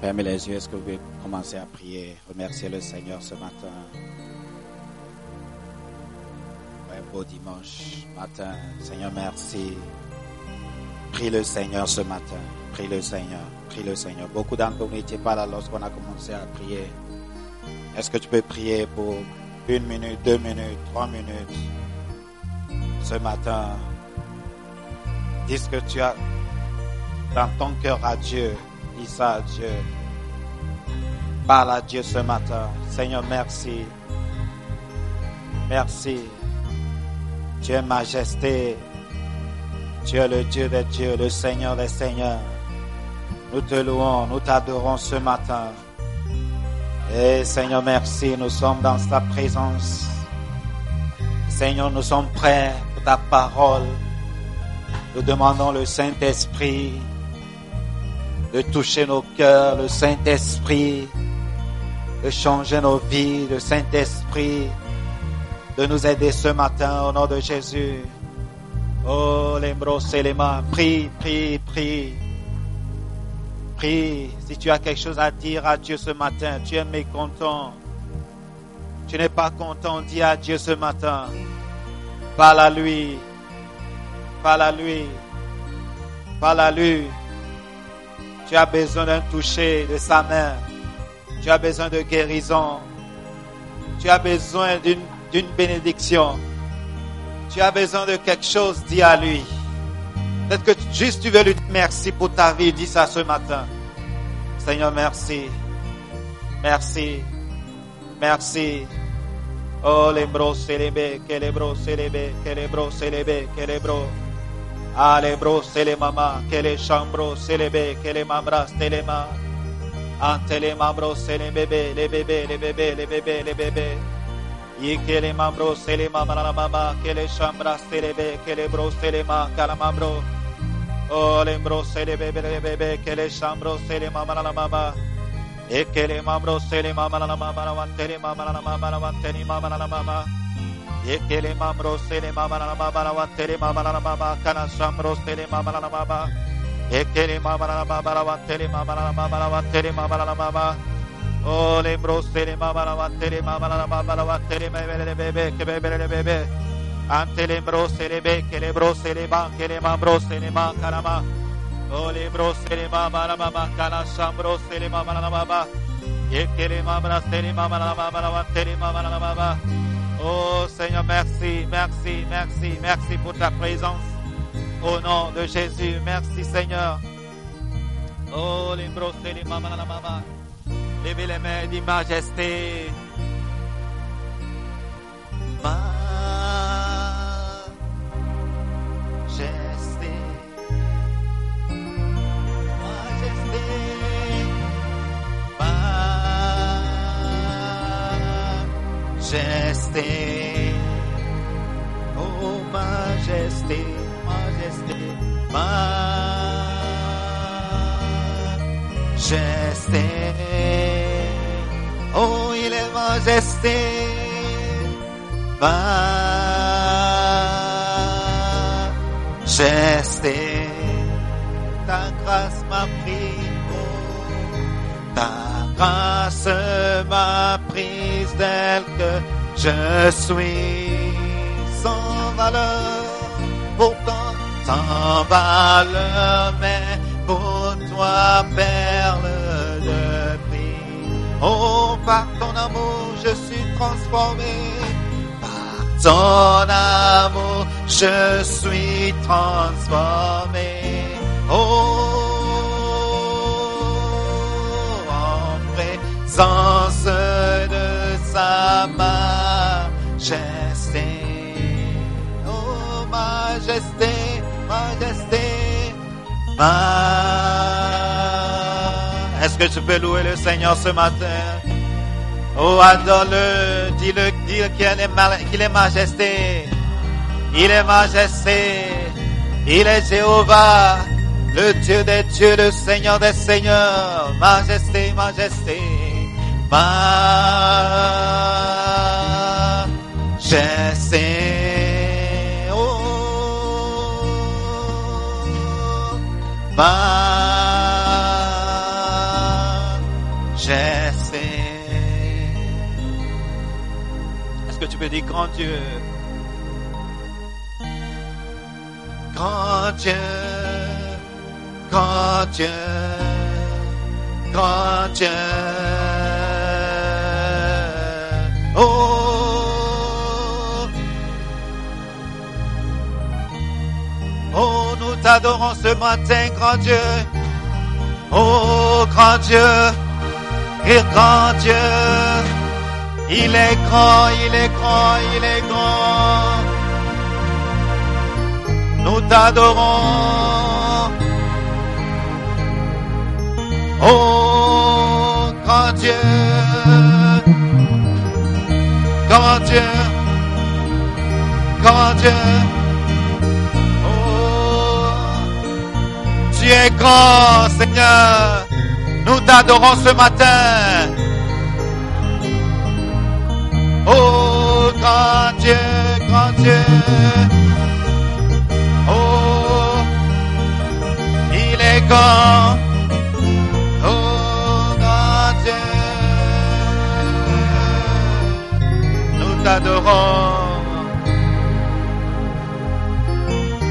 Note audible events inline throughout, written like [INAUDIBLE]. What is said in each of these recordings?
Fermez les yeux. Est-ce que vous pouvez commencer à prier, remercier le Seigneur ce matin? Un beau dimanche matin. Seigneur, merci. Prie le Seigneur ce matin. Prie le Seigneur. Prie le Seigneur. Beaucoup d'entre vous n'étaient pas là lorsqu'on a commencé à prier. Est-ce que tu peux prier pour une minute, deux minutes, trois minutes? Ce matin? Dis ce que tu as dans ton cœur à Dieu. Ça à Dieu. Parle à Dieu ce matin. Seigneur, merci. Merci. Es majesté. Es le Dieu des dieux, le Seigneur des seigneurs. Nous te louons, nous t'adorons ce matin. Et Seigneur, merci, nous sommes dans ta présence. Seigneur, nous sommes prêts pour ta parole. Nous demandons le Saint-Esprit de toucher nos cœurs, le Saint-Esprit de changer nos vies, le Saint-Esprit de nous aider ce matin au nom de Jésus. Oh, les et les mains, prie, prie, prie. Prie, si tu as quelque chose à dire à Dieu ce matin, tu es mécontent, tu n'es pas content, dis à Dieu ce matin. Parle à lui, parle à lui, parle à lui. Tu as besoin d'un toucher de sa main. Tu as besoin de guérison. Tu as besoin d'une bénédiction. Tu as besoin de quelque chose, dis à lui. Peut-être que juste tu veux lui dire merci pour ta vie, dis ça ce matin. Seigneur, merci. Merci. Merci. Oh, les bros, les que les bros, les. Ah, les bros, c'est les mamas, que les chambres, c'est les que les mamras, c'est les mains. Ante les membres, c'est les bébés, les bébés, les bébés, les bébés, les bébés. Y que les membres, c'est les mamas, la mama, que les chambras, c'est les bébés, que les bros, c'est les mains, que la membro. Oh, les bros, c'est les bébés, les bébés, que les chambres, c'est les mamas, la mama. Et que les membres, c'est les mamas, la mama, la vante, les mamas, la mama, la vante, les mamas, la mama. Et que les membres, c'est les mamas, la mama, la vante, les mamas, la mama, que la chambres, c'est les mamas, la mama. Ekele mama la mama la vantele mama la mama la vantele mama la mama. Oh le brostele mama la vantele mama la mama la vantele bebe le bebe che bebe le bebe. Ante le brosse le becche le brosse le banche le mambrosse le manca la ma. Oh le brosse le mama la mama cana shambrosse le mama la mama. Ekele mama la stele mama la mama la vantele mama la mama. Oh Seigneur, merci, merci, merci, merci pour ta présence. Au nom de Jésus, merci Seigneur. Oh, les brosses, les mamas, la maman. Les mains. Majesté. Majesté. Oh, majesté majesté, majesté. Oh, il est majesté, majesté. Ta grâce m'a pris, ta grâce m'a que je suis sans valeur pourtant sans valeur, mais pour toi, perle de prix. Oh, par ton amour, je suis transformé. Par ton amour, je suis transformé. Oh, en présence Est-ce que tu peux louer le Seigneur ce matin? Oh, adore-le, dis-le, qu'il est majesté. Il est majesté. Il est Jéhovah, le Dieu des dieux, le Seigneur des seigneurs. Majesté, majesté, majesté. J'essaie. Est-ce que tu peux dire grand Dieu? Grand Dieu, grand Dieu, grand Dieu. Oh, oh, t'adorons ce matin, grand Dieu. Oh, grand Dieu, et grand Dieu. Il est grand, il est grand, il est grand. Nous t'adorons. Oh, grand Dieu, grand Dieu, grand Dieu. Grand, Seigneur. Nous t'adorons ce matin. Oh, grand Dieu, grand Dieu. Oh, il est grand. Oh, grand Dieu. Nous t'adorons.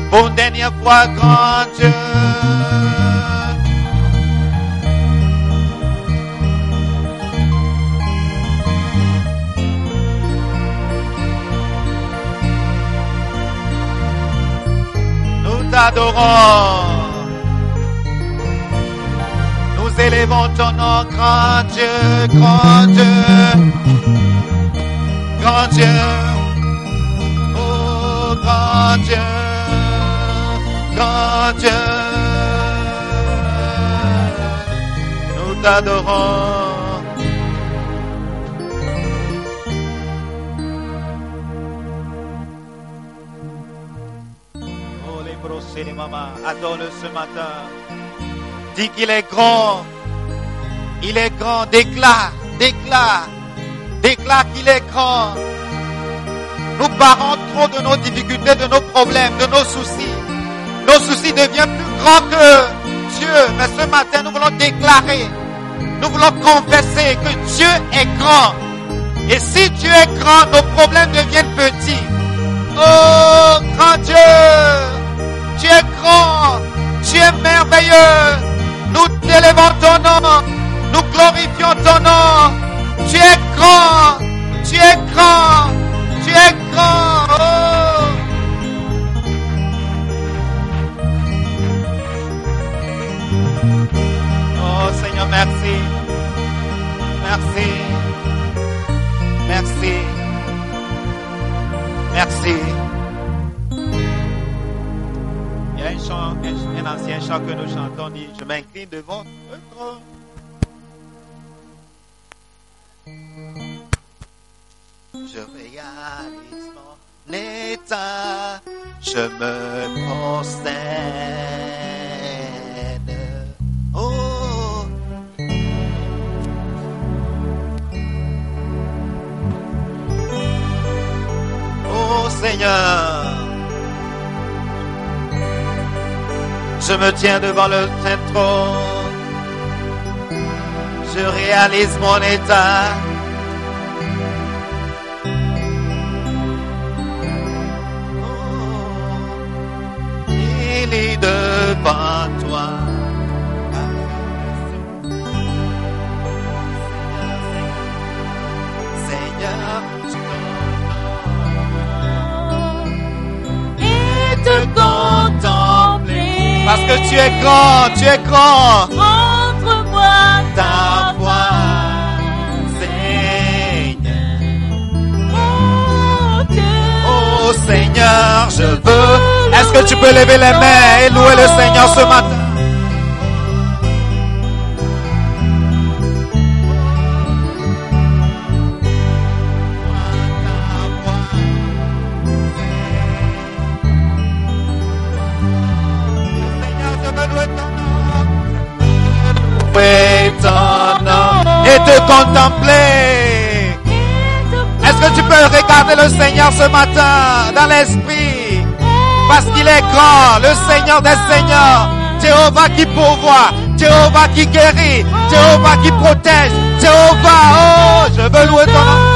Pour une dernière fois, grand Dieu. Nous t'adorons. Nous élevons ton nom, grand Dieu, grand Dieu, grand Dieu. Oh, grand Dieu, grand Dieu. Nous t'adorons. Oh, les brossés, les mamans, adore-le ce matin. Dis qu'il est grand. Il est grand. Déclare, déclare, déclare qu'il est grand. Nous parlons trop de nos difficultés, de nos problèmes, de nos soucis. Nos soucis deviennent plus grands que Dieu. Mais ce matin, nous voulons déclarer, nous voulons confesser que Dieu est grand. Et si Dieu est grand, nos problèmes deviennent petits. Oh, grand Dieu, tu es grand, tu es merveilleux. Nous t'élevons ton nom, nous glorifions ton nom. Tu es grand, tu es grand, tu es grand. M'incline devant le trône. Je réalise mon état, je me prosterne. Oh, oh Seigneur, je me tiens devant le trône, je réalise mon état. Oh, il est devant toi. Seigneur, et te contempler. Parce que tu es grand, tu es grand. Entrevoir Ta voix, Seigneur. Oh Dieu, Oh Seigneur, je veux. Est-ce que tu peux lever les mains et louer le Seigneur ce matin? et te contempler. Est-ce que tu peux regarder le Seigneur ce matin dans l'esprit? Parce qu'il est grand, le Seigneur des Seigneurs, Jéhovah qui pourvoit, Jéhovah qui guérit, Jéhovah qui protège, Jéhovah, oh, je veux louer ton nom.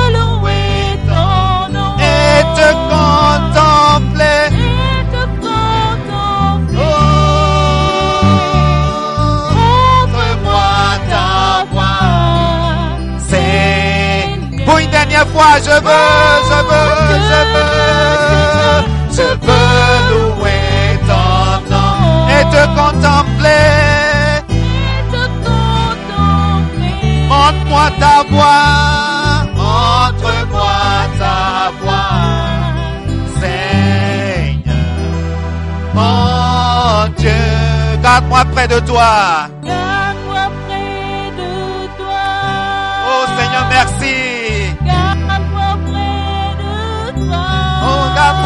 dernière fois, je veux, je veux, je veux, je veux louer ton nom et te contempler. Montre-moi ta voix, montre-moi ta voix, Seigneur, mon Dieu, garde-moi près de toi.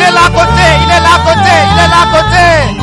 il est là à côté, il est là à côté, il est là à côté.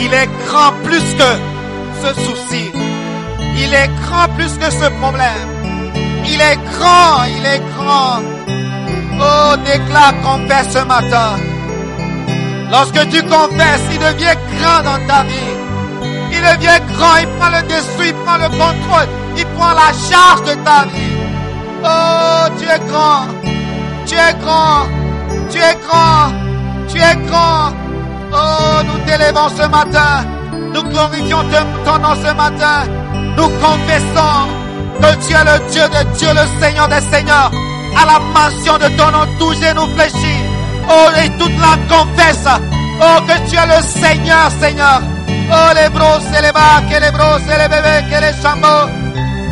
Il est grand plus que ce souci. Il est grand plus que ce problème. Il est grand, il est grand. Oh, déclare, confesse ce matin. Lorsque tu confesses, il devient grand dans ta vie. Il devient grand, il prend le dessus, il prend le contrôle, il prend la charge de ta vie. Oh, tu es grand, tu es grand, tu es grand, tu es grand. Oh, nous t'élevons ce matin. Nous glorifions ton nom ce matin. Nous confessons que tu es le Dieu de Dieu, le Seigneur des Seigneurs. À la mention de ton nom, tout nous fléchit. Oh, et toute la confesse. Oh, que tu es le Seigneur, Seigneur. Oh, les bros et les bacs les bros et les bébés et les chameaux.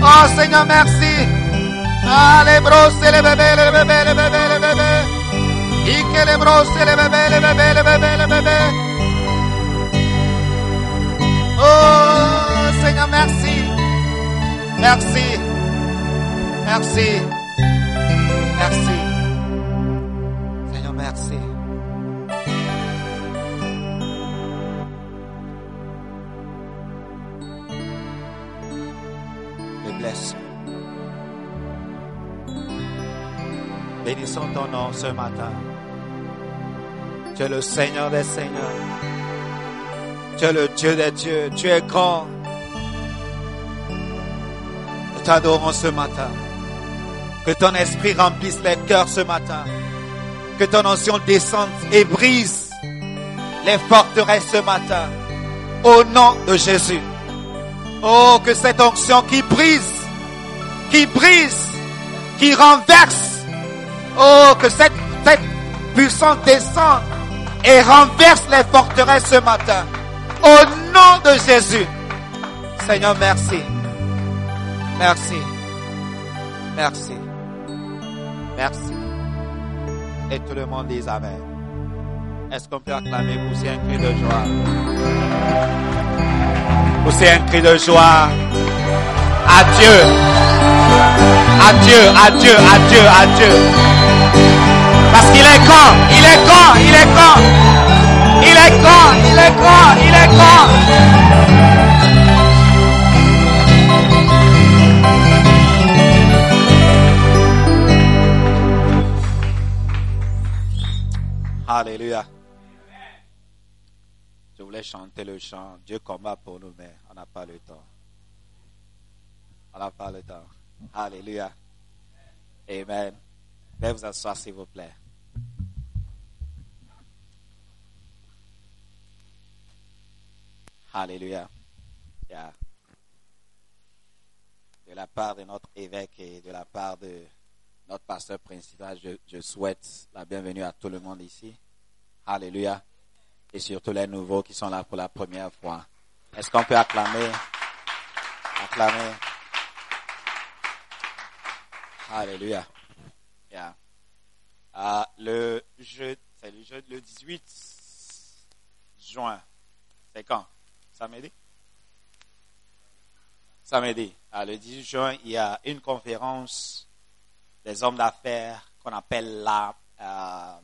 Oh, Seigneur, merci. Ah, les bros et les bébés, les bébés, les bébés, les bébés. Y que le brosse le bebé, le bebé, le bebé, le. Oh Seigneur, merci. Merci. Merci. Merci. Seigneur, merci. Bénissons ton nom ce matin. Tu es le Seigneur des Seigneurs. Tu es le Dieu des dieux. Tu es grand. Nous t'adorons ce matin. Que ton esprit remplisse les cœurs ce matin. Que ton onction descende et brise les forteresses ce matin. Au nom de Jésus. Oh, que cette onction qui brise, qui brise, qui renverse. Oh, que cette, cette puissance descende et renverse les forteresses ce matin. Au nom de Jésus. Seigneur, merci. Merci. Merci. Merci. Et tout le monde dit Amen. Est-ce qu'on peut acclamer, pousser un cri de joie? Pousser un cri de joie. Adieu. Adieu, adieu, adieu, adieu. Parce qu'il est grand, il est grand, il est grand. Il est grand, il est grand, il est grand. Alléluia. Je voulais chanter le chant Dieu combat pour nous, mais on n'a pas le temps. On n'a pas le temps. Alléluia. Amen. Veuillez vous asseoir, s'il vous plaît. Alléluia. De la part de notre évêque et de la part de notre pasteur principal, je, souhaite la bienvenue à tout le monde ici. Alléluia. Et surtout les nouveaux qui sont là pour la première fois. Est-ce qu'on peut acclamer? Acclamer. Alléluia. Ah, le le le 18 juin. C'est quand? Samedi? Samedi. Ah, le 18 juin, il y a une conférence des hommes d'affaires qu'on appelle la, euh,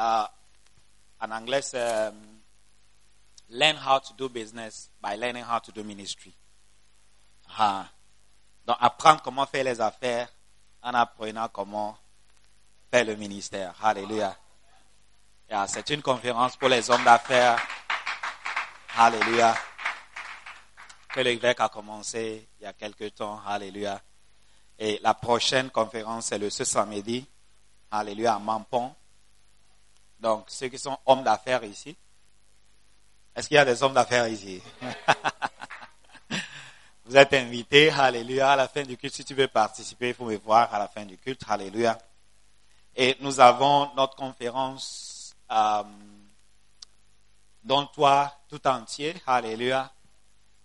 euh, en anglais, c'est um, Learn how to do business by learning how to do ministry. Ah. Donc, apprendre comment faire les affaires en apprenant comment faire le ministère. Alléluia. C'est une conférence pour les hommes d'affaires. Alléluia. Que l'évêque a commencé il y a quelque temps. Alléluia. Et la prochaine conférence, c'est le ce samedi. Alléluia, à Mampon. Donc, ceux qui sont hommes d'affaires ici. Est-ce qu'il y a des hommes d'affaires ici? [LAUGHS] Vous êtes invités, alléluia, à la fin du culte. Si tu veux participer, il faut me voir à la fin du culte, alléluia. Et nous avons notre conférence euh, dans toi tout entier, alléluia,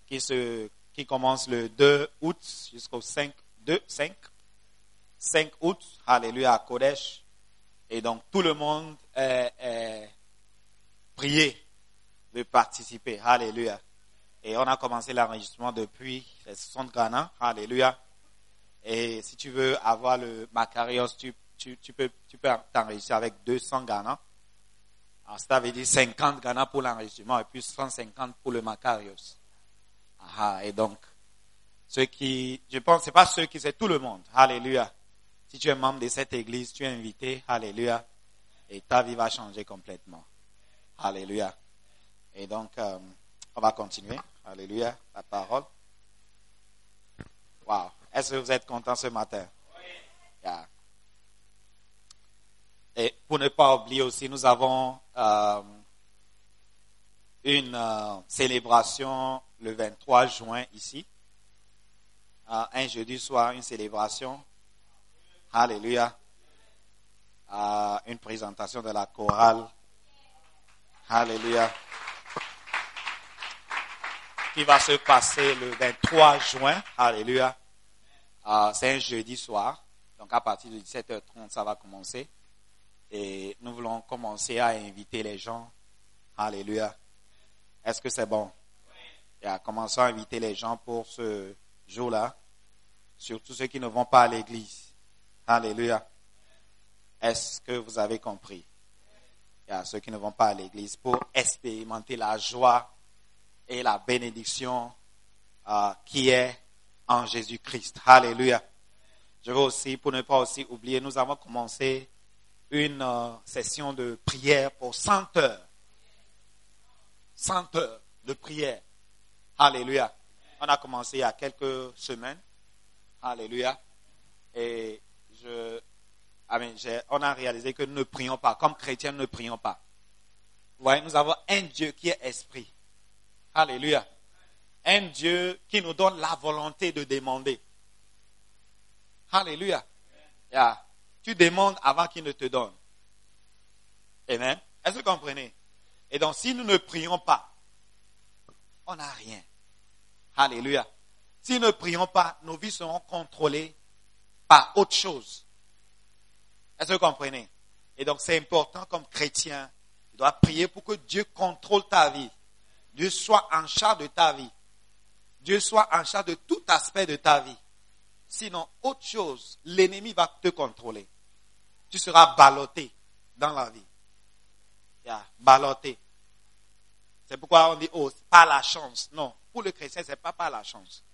qui, se, qui commence le 2 août jusqu'au 5, 2, 5, 5 août, alléluia, à Kodesh. Et donc tout le monde est, prié de participer, alléluia. Et on a commencé l'enregistrement depuis les 60 Ghana. Alléluia. Et si tu veux avoir le Macarios, tu, tu, tu peux tu peux t'enregistrer avec 200 Ghana. Alors, ça veut dire 50 Ghana pour l'enregistrement et puis 150 pour le Macarios. Ah, et donc, ceux qui, je pense, c'est pas ceux qui, c'est tout le monde. Alléluia. Si tu es membre de cette église, tu es invité. Alléluia. Et ta vie va changer complètement. Alléluia. Et donc, euh, on va continuer. Alléluia, la parole. Wow. Est-ce que vous êtes content ce matin? Yeah. Et pour ne pas oublier aussi, nous avons euh, une euh, célébration le 23 juin ici. Un jeudi soir, une célébration. Alléluia. Une présentation de la chorale. Alléluia qui va se passer le 23 juin. Alléluia. C'est un jeudi soir. Donc à partir de 17h30, ça va commencer. Et nous voulons commencer à inviter les gens. Alléluia. Est-ce que c'est bon? Et à commencer à inviter les gens pour ce jour-là. Surtout ceux qui ne vont pas à l'église. Alléluia. Est-ce que vous avez compris? Y a ceux qui ne vont pas à l'église pour expérimenter la joie et la bénédiction, euh, qui est en Jésus-Christ. Alléluia. Je veux aussi, pour ne pas aussi oublier, nous avons commencé une euh, session de prière pour 100 heures. 100 heures de prière. Alléluia. On a commencé il y a quelques semaines. Alléluia. Et je, j'ai- on a réalisé que nous ne prions pas. Comme chrétiens, nous ne prions pas. Vous voyez, nous avons un Dieu qui est esprit. Alléluia. Un Dieu qui nous donne la volonté de demander. Alléluia. Yeah. Tu demandes avant qu'il ne te donne. Amen. Est-ce que vous comprenez? Et donc, si nous ne prions pas, on n'a rien. Alléluia. Si nous ne prions pas, nos vies seront contrôlées par autre chose. Est-ce que vous comprenez? Et donc, c'est important comme chrétien. Tu dois prier pour que Dieu contrôle ta vie. Dieu soit en charge de ta vie. Dieu soit en charge de tout aspect de ta vie. Sinon, autre chose, l'ennemi va te contrôler. Tu seras ballotté dans la vie. Yeah, ballotté. C'est pourquoi on dit, oh, pas la chance. Non, pour le chrétien, c'est pas par la chance.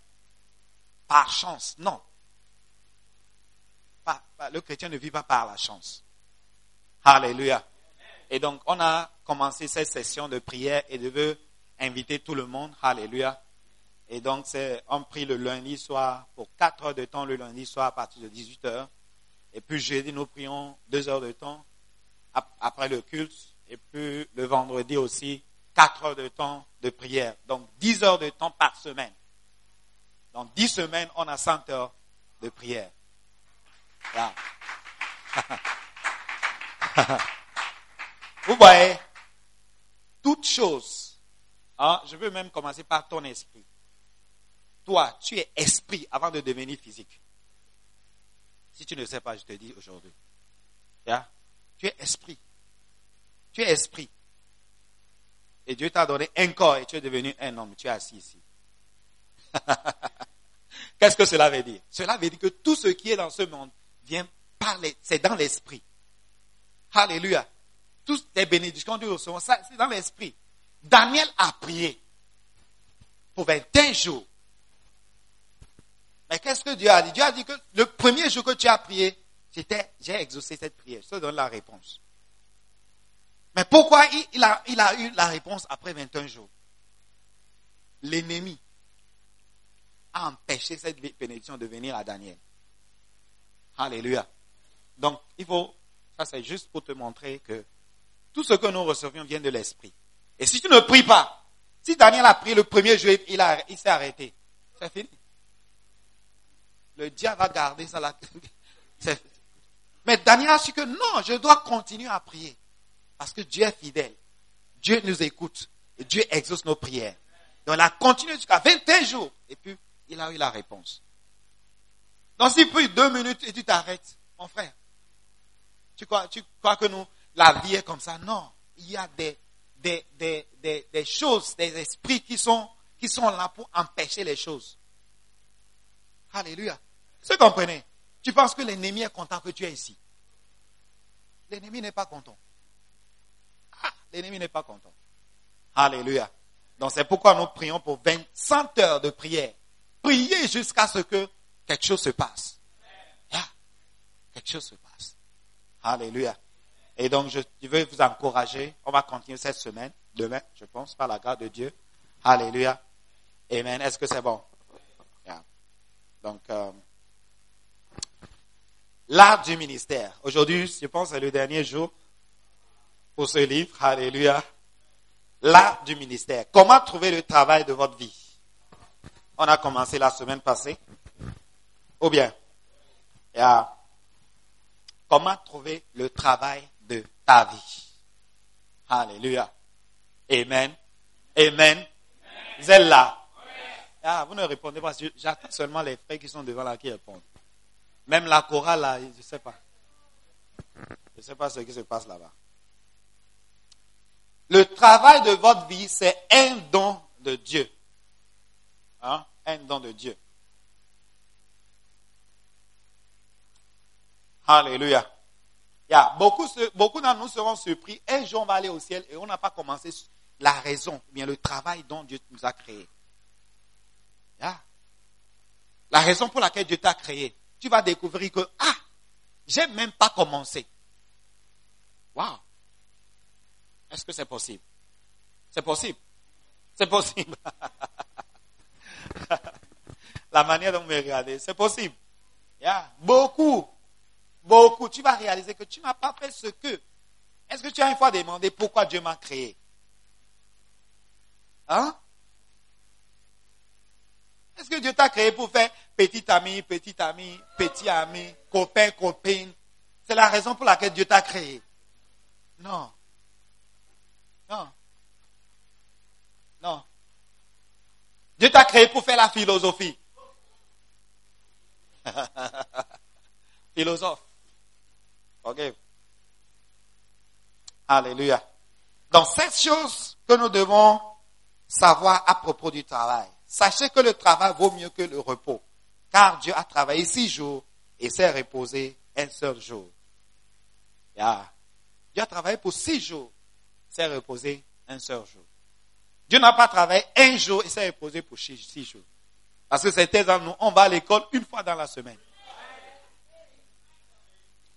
Par chance, non. Le chrétien ne vit pas par la chance. Alléluia. Et donc, on a commencé cette session de prière et je veux inviter tout le monde. Alléluia. Et donc, c'est, on prie le lundi soir pour 4 heures de temps le lundi soir à partir de 18 heures. Et puis jeudi, nous prions 2 heures de temps ap- après le culte. Et puis le vendredi aussi, 4 heures de temps de prière. Donc 10 heures de temps par semaine. Donc 10 semaines, on a 100 heures de prière. Voilà. [LAUGHS] Vous voyez, toute chose, hein, je veux même commencer par ton esprit. Toi, tu es esprit avant de devenir physique. Si tu ne sais pas, je te dis aujourd'hui. Tu es esprit. Tu es esprit. Et Dieu t'a donné un corps et tu es devenu un homme. Tu es assis ici. [LAUGHS] Qu'est-ce que cela veut dire? Cela veut dire que tout ce qui est dans ce monde vient par les- c'est dans l'esprit. Alléluia. Toutes les bénédictions que nous recevons, c'est dans l'esprit. Daniel a prié pour 21 jours. Mais qu'est-ce que Dieu a dit? Dieu a dit que le premier jour que tu as prié, c'était, j'ai exaucé cette prière. Je donne la réponse. Mais pourquoi il, a, eu la réponse après 21 jours? L'ennemi a empêché cette bénédiction de venir à Daniel. Alléluia. Donc, il faut, ça c'est juste pour te montrer que tout ce que nous recevions vient de l'esprit. Et si tu ne pries pas, si Daniel a prié le premier jour, il s'est arrêté. C'est fini. Le diable va garder ça là. [LAUGHS] Mais Daniel a su que non, je dois continuer à prier. Parce que Dieu est fidèle. Dieu nous écoute. Et Dieu exauce nos prières. Donc il a continué jusqu'à 21 jours. Et puis, il a eu la réponse. Donc s'il prie deux minutes et tu t'arrêtes, mon frère, tu crois, tu crois que nous, la vie est comme ça? Non. Il y a des, des, des choses, des esprits qui sont, qui sont là pour empêcher les choses. Alléluia. Vous comprenez? Tu penses que l'ennemi est content que tu es ici? L'ennemi n'est pas content. Ah, l'ennemi n'est pas content. Alléluia. Donc c'est pourquoi nous prions pour 20, 100 heures de prière. Priez jusqu'à ce que quelque chose se passe. Ah, quelque chose se passe. Alléluia. Et donc je, je veux vous encourager. On va continuer cette semaine, demain, je pense, par la grâce de Dieu. Alléluia. Amen. Est-ce que c'est bon? Yeah. Donc, euh, l'art du ministère. Aujourd'hui, je pense que c'est le dernier jour pour ce livre. Alléluia. L'art du ministère. Comment trouver le travail de votre vie? On a commencé la semaine passée. Ou bien, comment trouver le travail de ta vie? Alléluia. Amen. Amen. Vous. Ah, vous ne répondez pas. J'attends seulement les frères qui sont devant là qui répondent. Même la chorale là, je ne sais pas. Je ne sais pas ce qui se passe là-bas. Le travail de votre vie, c'est un don de Dieu. Hein? Un don de Dieu. Alléluia. Beaucoup, beaucoup d'entre nous seront surpris. Un jour, on va aller au ciel et on n'a pas commencé la raison, bien le travail dont Dieu nous a créé. Yeah. la raison pour laquelle Dieu t'a créé, tu vas découvrir que, ah, j'ai même pas commencé. Waouh. Est-ce que c'est possible? C'est possible. C'est possible. [LAUGHS] La manière dont vous me regardez, c'est possible. Yeah. Beaucoup. Beaucoup. Tu vas réaliser que tu n'as pas fait ce que. Est-ce que tu as une fois demandé pourquoi Dieu m'a créé? Hein? Est-ce que Dieu t'a créé pour faire petit ami, petit ami, petit ami, copain, copine? C'est la raison pour laquelle Dieu t'a créé. Non. Non. Non. Dieu t'a créé pour faire la philosophie. [LAUGHS] Philosophe. Ok. Alléluia. Donc, cette chose que nous devons savoir à propos du travail. Sachez que le travail vaut mieux que le repos. Car Dieu a travaillé six jours et s'est reposé un seul jour. Dieu a travaillé pour six jours, s'est reposé un seul jour. Dieu n'a pas travaillé un jour et s'est reposé pour six jours. Parce que c'était dans nous, on va à l'école une fois dans la semaine.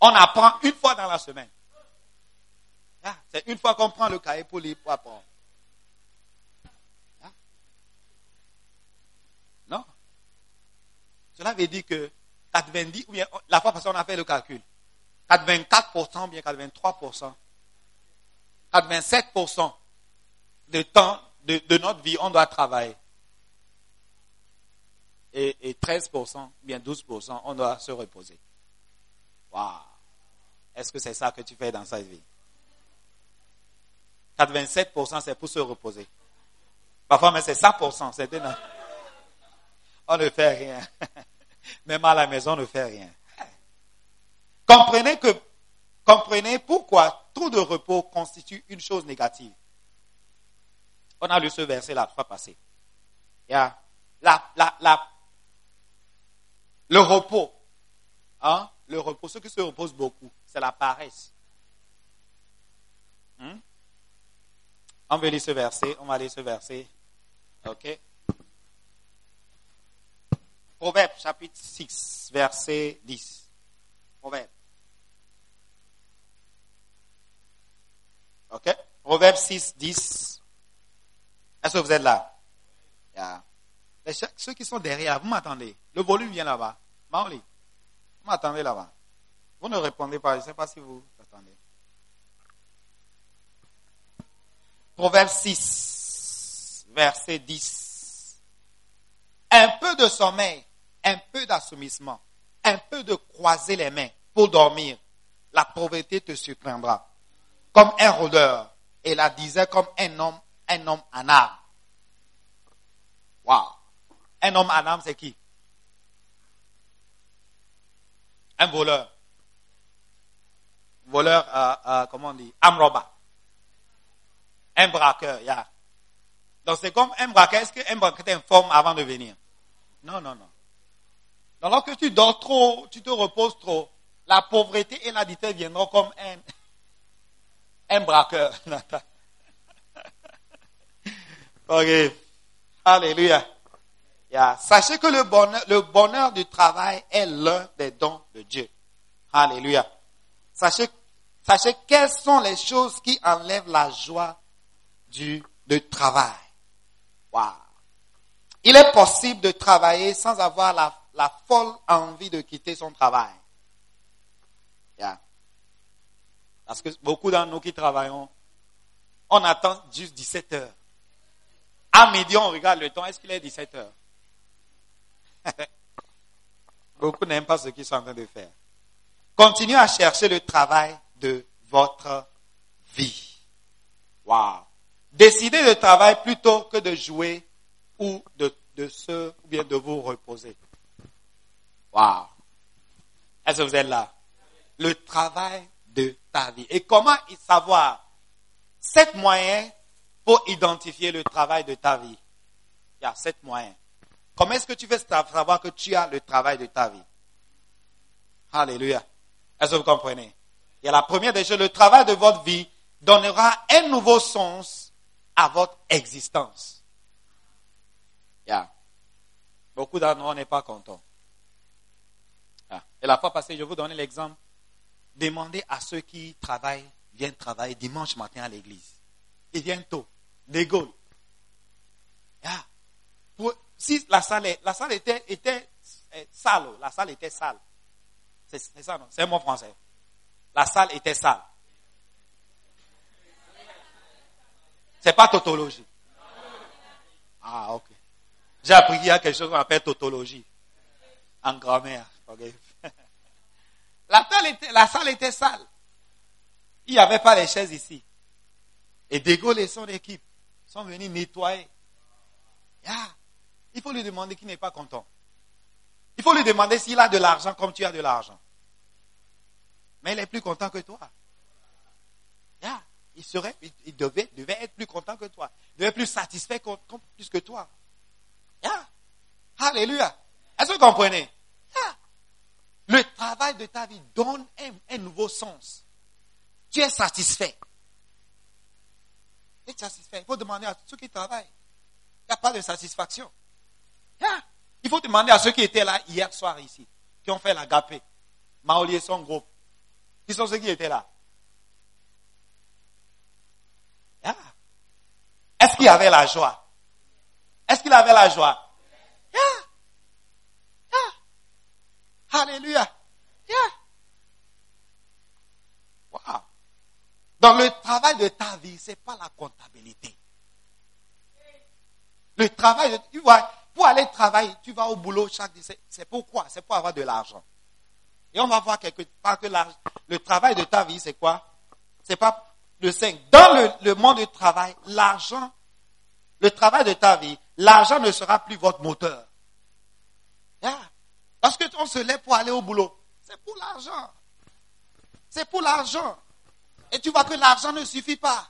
On apprend une fois dans la semaine. C'est une fois qu'on prend le cahier pour lire, pour apprendre. Ah. Non. Cela veut dire que 90, ou bien la fois passée on a fait le calcul. 84%, bien 83%, 87% de temps de, notre vie, on doit travailler. Et, et 13%, bien 12%, on doit se reposer. Waouh! Est-ce que c'est ça que tu fais dans cette vie? 87% c'est pour se reposer. Parfois, mais c'est 100%, c'est On ne fait rien. [LAUGHS] Même à la maison, on ne fait rien. Comprenez que, comprenez pourquoi trop de repos constitue une chose négative. On a lu ce verset la fois passée. La, la, la, le repos. Hein? Le repos, ce qui se repose beaucoup, c'est la paresse. Hmm? On va lire ce verset, on va lire ce verset. OK? Proverbe chapitre 6, verset 10. Proverbe. OK? Proverbe 6, 10. Est-ce que vous êtes là? Ceux qui sont derrière, vous m'attendez. Le volume vient là-bas. Maoli, vous m'attendez là-bas. Vous ne répondez pas, je ne sais pas si vous attendez. Proverbe 6, verset 10. Un peu de sommeil, un peu d'assoummissement, un peu de croiser les mains pour dormir. La pauvreté te surprendra. Comme un rôdeur. Et la disait comme un homme un homme en âme. Wow. Un homme en âme, c'est qui? Un voleur. Voleur, euh, euh, comment on dit? Amroba. Un braqueur, yeah. Donc c'est comme un braqueur. Est-ce qu'un braqueur t'informe avant de venir? Non, non, non. Donc lorsque tu dors trop, tu te reposes trop, la pauvreté et la dité viendront comme un, un braqueur. [LAUGHS] Ok. Alléluia. Sachez que le bonheur, le bonheur du travail est l'un des dons de Dieu. Alléluia. Sachez, sachez quelles sont les choses qui enlèvent la joie du de travail. Wow. Il est possible de travailler sans avoir la, la folle envie de quitter son travail. Parce que beaucoup d'entre nous qui travaillons, on attend juste 17 heures. À midi, on regarde le temps. Est-ce qu'il est 17 heures? [LAUGHS] Beaucoup n'aiment pas ce qu'ils sont en train de faire. Continuez à chercher le travail de votre vie. Wow. Décidez de travailler plutôt que de jouer ou de, de se, ou bien de vous reposer. Wow. Est-ce que vous êtes là? Le travail de ta vie. Et comment savoir? Sept moyens pour identifier le travail de ta vie. Il y a sept moyens. Comment est-ce que tu veux savoir que tu as le travail de ta vie? Alléluia. Est-ce que vous comprenez? Il y a la première des choses, le travail de votre vie donnera un nouveau sens à votre existence. Beaucoup d'entre nous, n'est pas contents. Ah. Et la fois passée, je vous donner l'exemple. Demandez à ceux qui travaillent, viennent travailler dimanche matin à l'église. Ils viennent tôt. Des Gaules. Ah. Pour- si la salle, la salle était, était euh, sale, la salle était sale. C'est ça, non? C'est un mot français. La salle était sale. C'est pas tautologie. Ah, ok. J'ai appris qu'il y a quelque chose qu'on appelle tautologie. En grammaire. La, salle était, sale. Il n'y avait pas les chaises ici. Et De et son équipe sont venus nettoyer. Il faut lui demander qu'il n'est pas content. Il faut lui demander s'il a de l'argent comme tu as de l'argent. Mais il est plus content que toi. Il, serait, il, devait, être plus content que toi. Il devait être plus satisfait qu'on- plus que toi. Alléluia. Est-ce que vous comprenez? Le travail de ta vie donne un, un nouveau sens. Tu es satisfait. Tu es satisfait. Il faut demander à ceux qui travaillent. Il n'y a pas de satisfaction. Ah. Il faut demander à ceux qui étaient là hier soir ici, qui ont fait la gapée. Maolier, son groupe. Qui sont ceux qui étaient là? Ah. Est-ce qu'il avait la joie? Est-ce qu'il avait la joie? Yeah. Alléluia. Yeah. Wow. Dans le travail de ta vie, c'est pas la comptabilité. Le travail, tu vois, pour aller travailler, tu vas au boulot chaque c'est, c'est pourquoi? C'est pour avoir de l'argent. Et on va voir quelque part que le travail de ta vie, c'est quoi? C'est pas le 5. Dans le, le monde du travail, l'argent, le travail de ta vie, l'argent ne sera plus votre moteur. Yeah. Parce que on se lève pour aller au boulot. C'est pour l'argent. C'est pour l'argent. Et tu vois que l'argent ne suffit pas.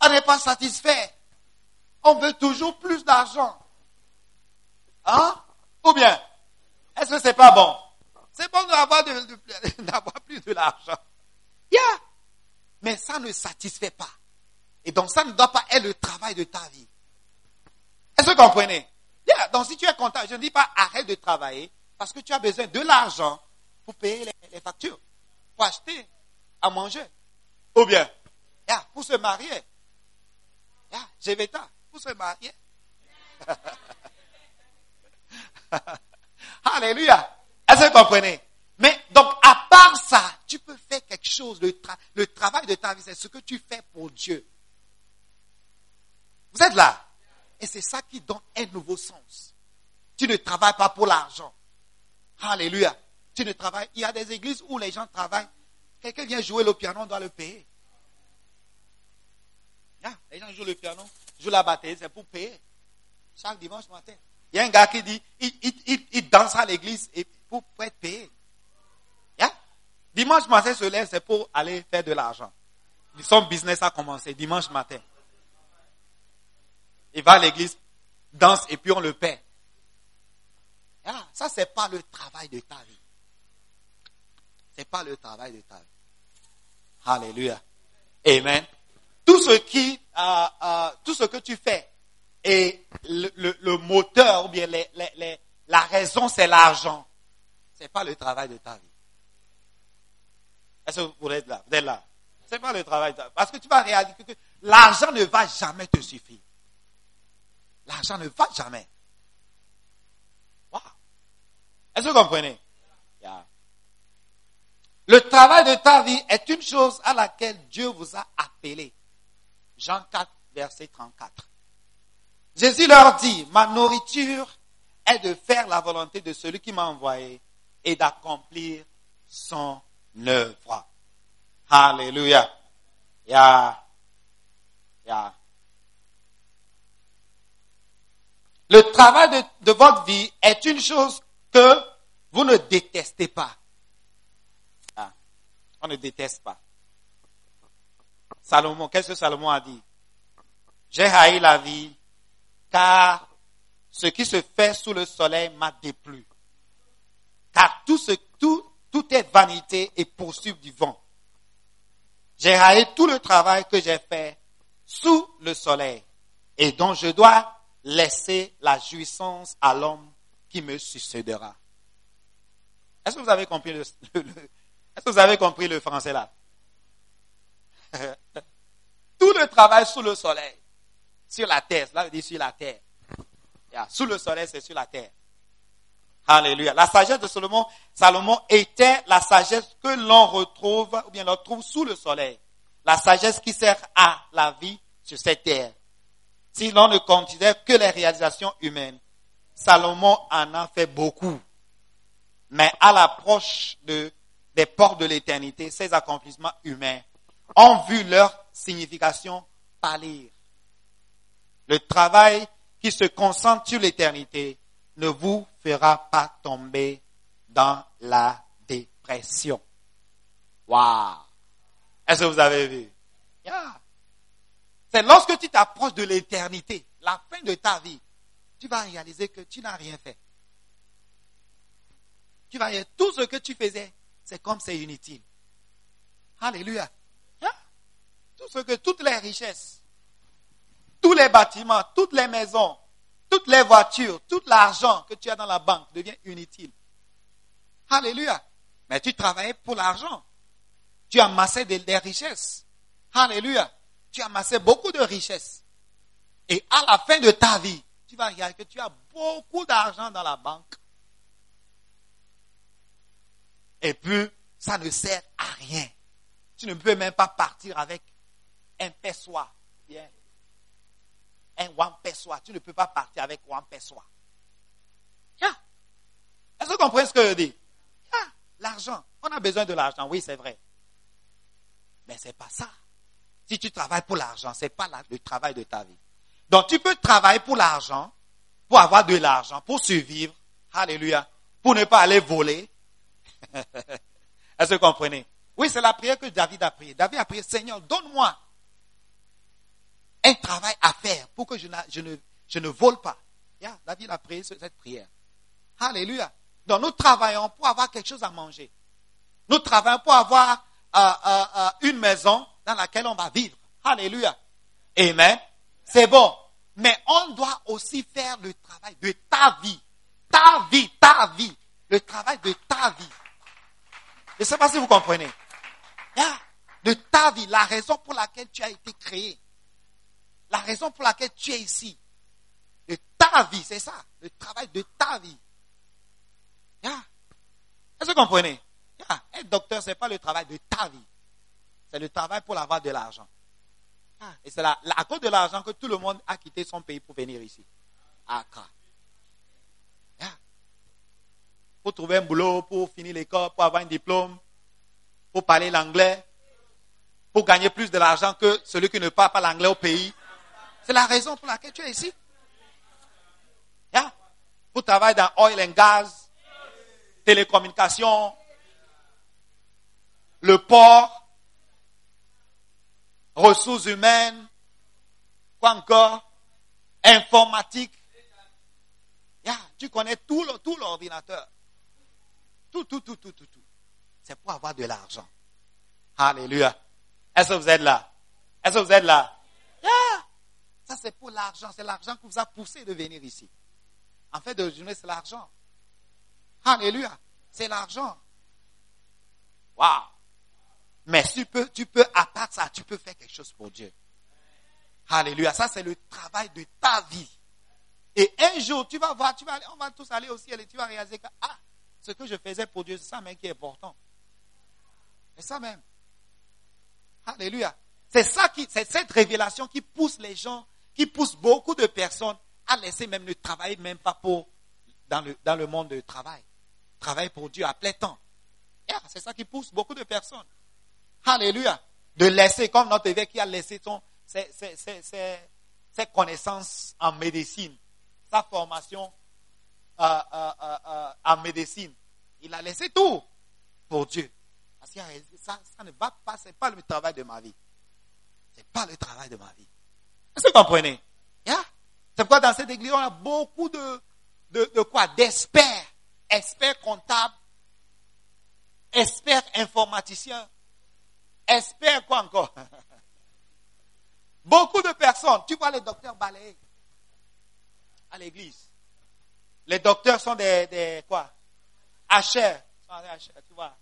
On n'est pas satisfait. On veut toujours plus d'argent. Hein? Ou bien, est-ce que c'est pas bon? C'est bon d'avoir, [LAUGHS] d'avoir plus de l'argent. Yeah. Mais ça ne satisfait pas. Et donc ça ne doit pas être le travail de ta vie. Est-ce que vous comprenez? Yeah. Donc si tu es content, je ne dis pas arrête de travailler parce que tu as besoin de l'argent pour payer les, factures, pour acheter à manger. Ou bien, yeah, pour se marier. Yeah, Jeveta, pour se marier. [LAUGHS] Alléluia. Est-ce que vous comprenez? Mais donc, à part ça, tu peux faire quelque chose. Le travail de ta vie, c'est ce que tu fais pour Dieu. Vous êtes là? Et c'est ça qui donne un nouveau sens. Tu ne travailles pas pour l'argent. Alléluia. Tu ne travailles. Il y a des églises où les gens travaillent. Quelqu'un vient jouer le piano, on doit le payer. Yeah, les gens jouent le piano, jouent la batterie, c'est pour payer. Chaque dimanche matin. Il y a un gars qui dit, il, il, il, danse à l'église et pour, être payé. Yeah. Dimanche matin se lève, c'est pour aller faire de l'argent. Son business a commencé dimanche matin. Il va à l'église, danse et puis on le paie. Ah, ça, c'est pas le travail de ta vie. C'est pas le travail de ta vie. Alléluia. Amen. Tout ce qui, euh, euh, tout ce que tu fais et le, moteur ou bien la raison, c'est l'argent. C'est pas le travail de ta vie. Est-ce que vous êtes là? Vous êtes là? C'est pas le travail de ta vie. Parce que tu vas réaliser que l'argent ne va jamais te suffire. L'argent ne va jamais. Wow. Est-ce que vous comprenez? Le travail de ta vie est une chose à laquelle Dieu vous a appelé. Jean 4, verset 34. Jésus leur dit, ma nourriture est de faire la volonté de celui qui m'a envoyé et d'accomplir son œuvre. Alléluia. Yeah. Yeah. Le travail de, votre vie est une chose que vous ne détestez pas. Ah, on ne déteste pas. Salomon, qu'est-ce que Salomon a dit? J'ai haï la vie car ce qui se fait sous le soleil m'a déplu. Car tout, ce, tout, tout est vanité et poursuite du vent. J'ai haï tout le travail que j'ai fait sous le soleil et dont je dois laisser la jouissance à l'homme qui me succédera. Est-ce que vous avez compris le, [LAUGHS] est-ce que vous avez compris le français là? [LAUGHS] Tout le travail sous le soleil, sur la terre, là, dis sur la terre. Sous le soleil, c'est sur la terre. Alléluia. La sagesse de Salomon, Salomon était la sagesse que l'on retrouve, ou bien l'on trouve sous le soleil. La sagesse qui sert à la vie sur cette terre. Si l'on ne considère que les réalisations humaines, Salomon en a fait beaucoup. Mais à l'approche de, des portes de l'éternité, ces accomplissements humains ont vu leur signification pâlir. Le travail qui se concentre sur l'éternité ne vous fera pas tomber dans la dépression. Waouh! Est-ce que vous avez vu? C'est lorsque tu t'approches de l'éternité, la fin de ta vie, tu vas réaliser que tu n'as rien fait. Tu vas tout ce que tu faisais, c'est comme c'est inutile. Alléluia. Yeah. Tout ce que, toutes les richesses, tous les bâtiments, toutes les maisons, toutes les voitures, tout l'argent que tu as dans la banque devient inutile. Alléluia. Mais tu travaillais pour l'argent. Tu amassais des richesses. Alléluia. Tu amassais beaucoup de richesses. Et à la fin de ta vie, tu vas regarder que tu as beaucoup d'argent dans la banque. Et puis, ça ne sert à rien. Tu ne peux même pas partir avec un pessoir. Bien. Un one. Tu ne peux pas partir avec one pessoir. Yeah. Est-ce que vous comprenez ce que je dis? Yeah. L'argent. On a besoin de l'argent. Oui, c'est vrai. Mais c'est pas ça. Si tu travailles pour l'argent, c'est pas la- le travail de ta vie. Donc, tu peux travailler pour l'argent, pour avoir de l'argent, pour survivre. Alléluia. Pour ne pas aller voler. [LAUGHS] Est-ce que vous comprenez? Oui, c'est la prière que David a priée. David a prié, Seigneur, donne-moi un travail à faire pour que je, ne, je ne vole pas. Yeah, David a prié ce- cette prière. Alléluia. Donc nous travaillons pour avoir quelque chose à manger. Nous travaillons pour avoir euh, euh, euh, une maison dans laquelle on va vivre. Alléluia. Amen. C'est bon. Mais on doit aussi faire le travail de ta vie. Ta vie, ta vie. Le travail de ta vie. Je ne sais pas si vous comprenez. Yeah. De ta vie, la raison pour laquelle tu as été créé. La raison pour laquelle tu es ici. De ta vie, c'est ça. Le travail de ta vie. Yeah. Est-ce que vous comprenez? Être docteur, ce n'est pas le travail de ta vie. C'est le travail pour avoir de l'argent. Ah, Et c'est à cause de l'argent que tout le monde a quitté son pays pour venir ici. À Accra. Pour trouver un boulot, pour finir l'école, pour avoir un diplôme, pour parler l'anglais, pour gagner plus de l'argent que celui qui ne parle pas l'anglais au pays. C'est la raison pour laquelle tu es ici. Yeah. Pour travailler dans oil and gas, télécommunications, le port, ressources humaines, quoi encore, informatique. Tu connais tout le- tout l'ordinateur. Tout, tout, tout, tout, tout, tout. C'est pour avoir de l'argent. Alléluia. Est-ce que vous êtes là? Est-ce que vous êtes là? Ça, c'est pour l'argent. C'est l'argent qui vous a poussé de venir ici. En fait, de journée, c'est l'argent. Alléluia. C'est l'argent. Waouh. Mais tu peux, tu peux, à part ça, tu peux faire quelque chose pour Dieu. Alléluia. Ça, c'est le travail de ta vie. Et un jour, tu vas voir, tu vas aller- on va tous aller au ciel et tu vas réaliser que, ah, ce que je faisais pour Dieu, c'est ça même qui est important. C'est ça même. Alléluia. C'est ça qui, c'est cette révélation qui pousse les gens, qui pousse beaucoup de personnes à laisser même ne travailler même pas pour, dans le, dans le monde du travail. Travailler pour Dieu à plein temps. Yeah, c'est ça qui pousse beaucoup de personnes. Alléluia. De laisser, comme notre évêque qui a laissé ses, connaissances en médecine, sa formation euh, euh, euh, en médecine. Il a laissé tout pour Dieu. Parce que ça, ça ne va pas, c'est pas le travail de ma vie. C'est pas le travail de ma vie. Est-ce que vous comprenez? Yeah? C'est pourquoi dans cette église, on a beaucoup de quoi? D'experts. Experts comptables. Experts informaticiens. Experts quoi encore? Beaucoup de personnes. Tu vois les docteurs balayer. à l'église. Les docteurs sont des, quoi? Hachers. Tu vois.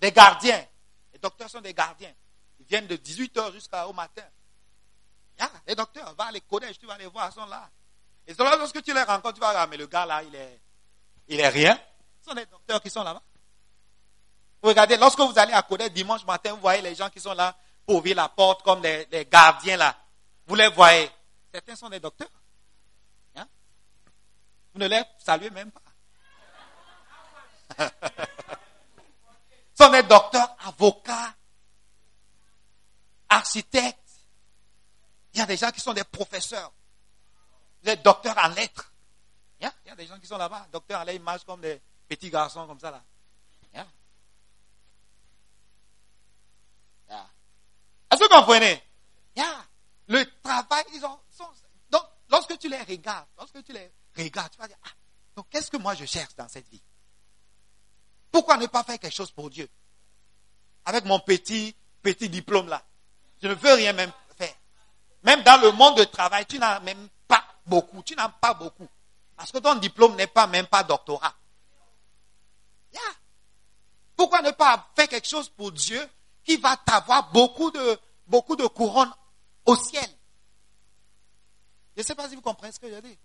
Des gardiens. Les docteurs sont des gardiens. Ils viennent de 18h jusqu'au matin. Les docteurs, va les collèges, tu vas les voir, ils sont là. Et lorsque tu les rencontres, tu vas voir, mais le gars là, il est, il est rien. Ce sont des docteurs qui sont là-bas. Regardez, lorsque vous allez à Codet dimanche matin, vous voyez les gens qui sont là pour ouvrir la porte comme les, les gardiens là. Vous les voyez. Certains sont des docteurs. Hein? Vous ne les saluez même pas. [LAUGHS] Ce sont des docteurs, avocats, architectes. Il y a des gens qui sont des professeurs, des docteurs en lettres. Il y a, des gens qui sont là-bas, docteurs en lettres, ils marchent comme des petits garçons comme ça là. Vous comprenez? Le travail, ils ont, donc, lorsque tu les regardes, lorsque tu les regardes, tu vas dire, ah, donc qu'est-ce que moi je cherche dans cette vie? Pourquoi ne pas faire quelque chose pour Dieu? Avec mon petit, petit diplôme là. Je ne veux rien même faire. Même dans le monde de travail, tu n'as même pas beaucoup. Tu n'as pas beaucoup. Parce que ton diplôme n'est pas même pas doctorat. Pourquoi ne pas faire quelque chose pour Dieu qui va t'avoir beaucoup de, beaucoup de couronnes au ciel? Je ne sais pas si vous comprenez ce que je dis.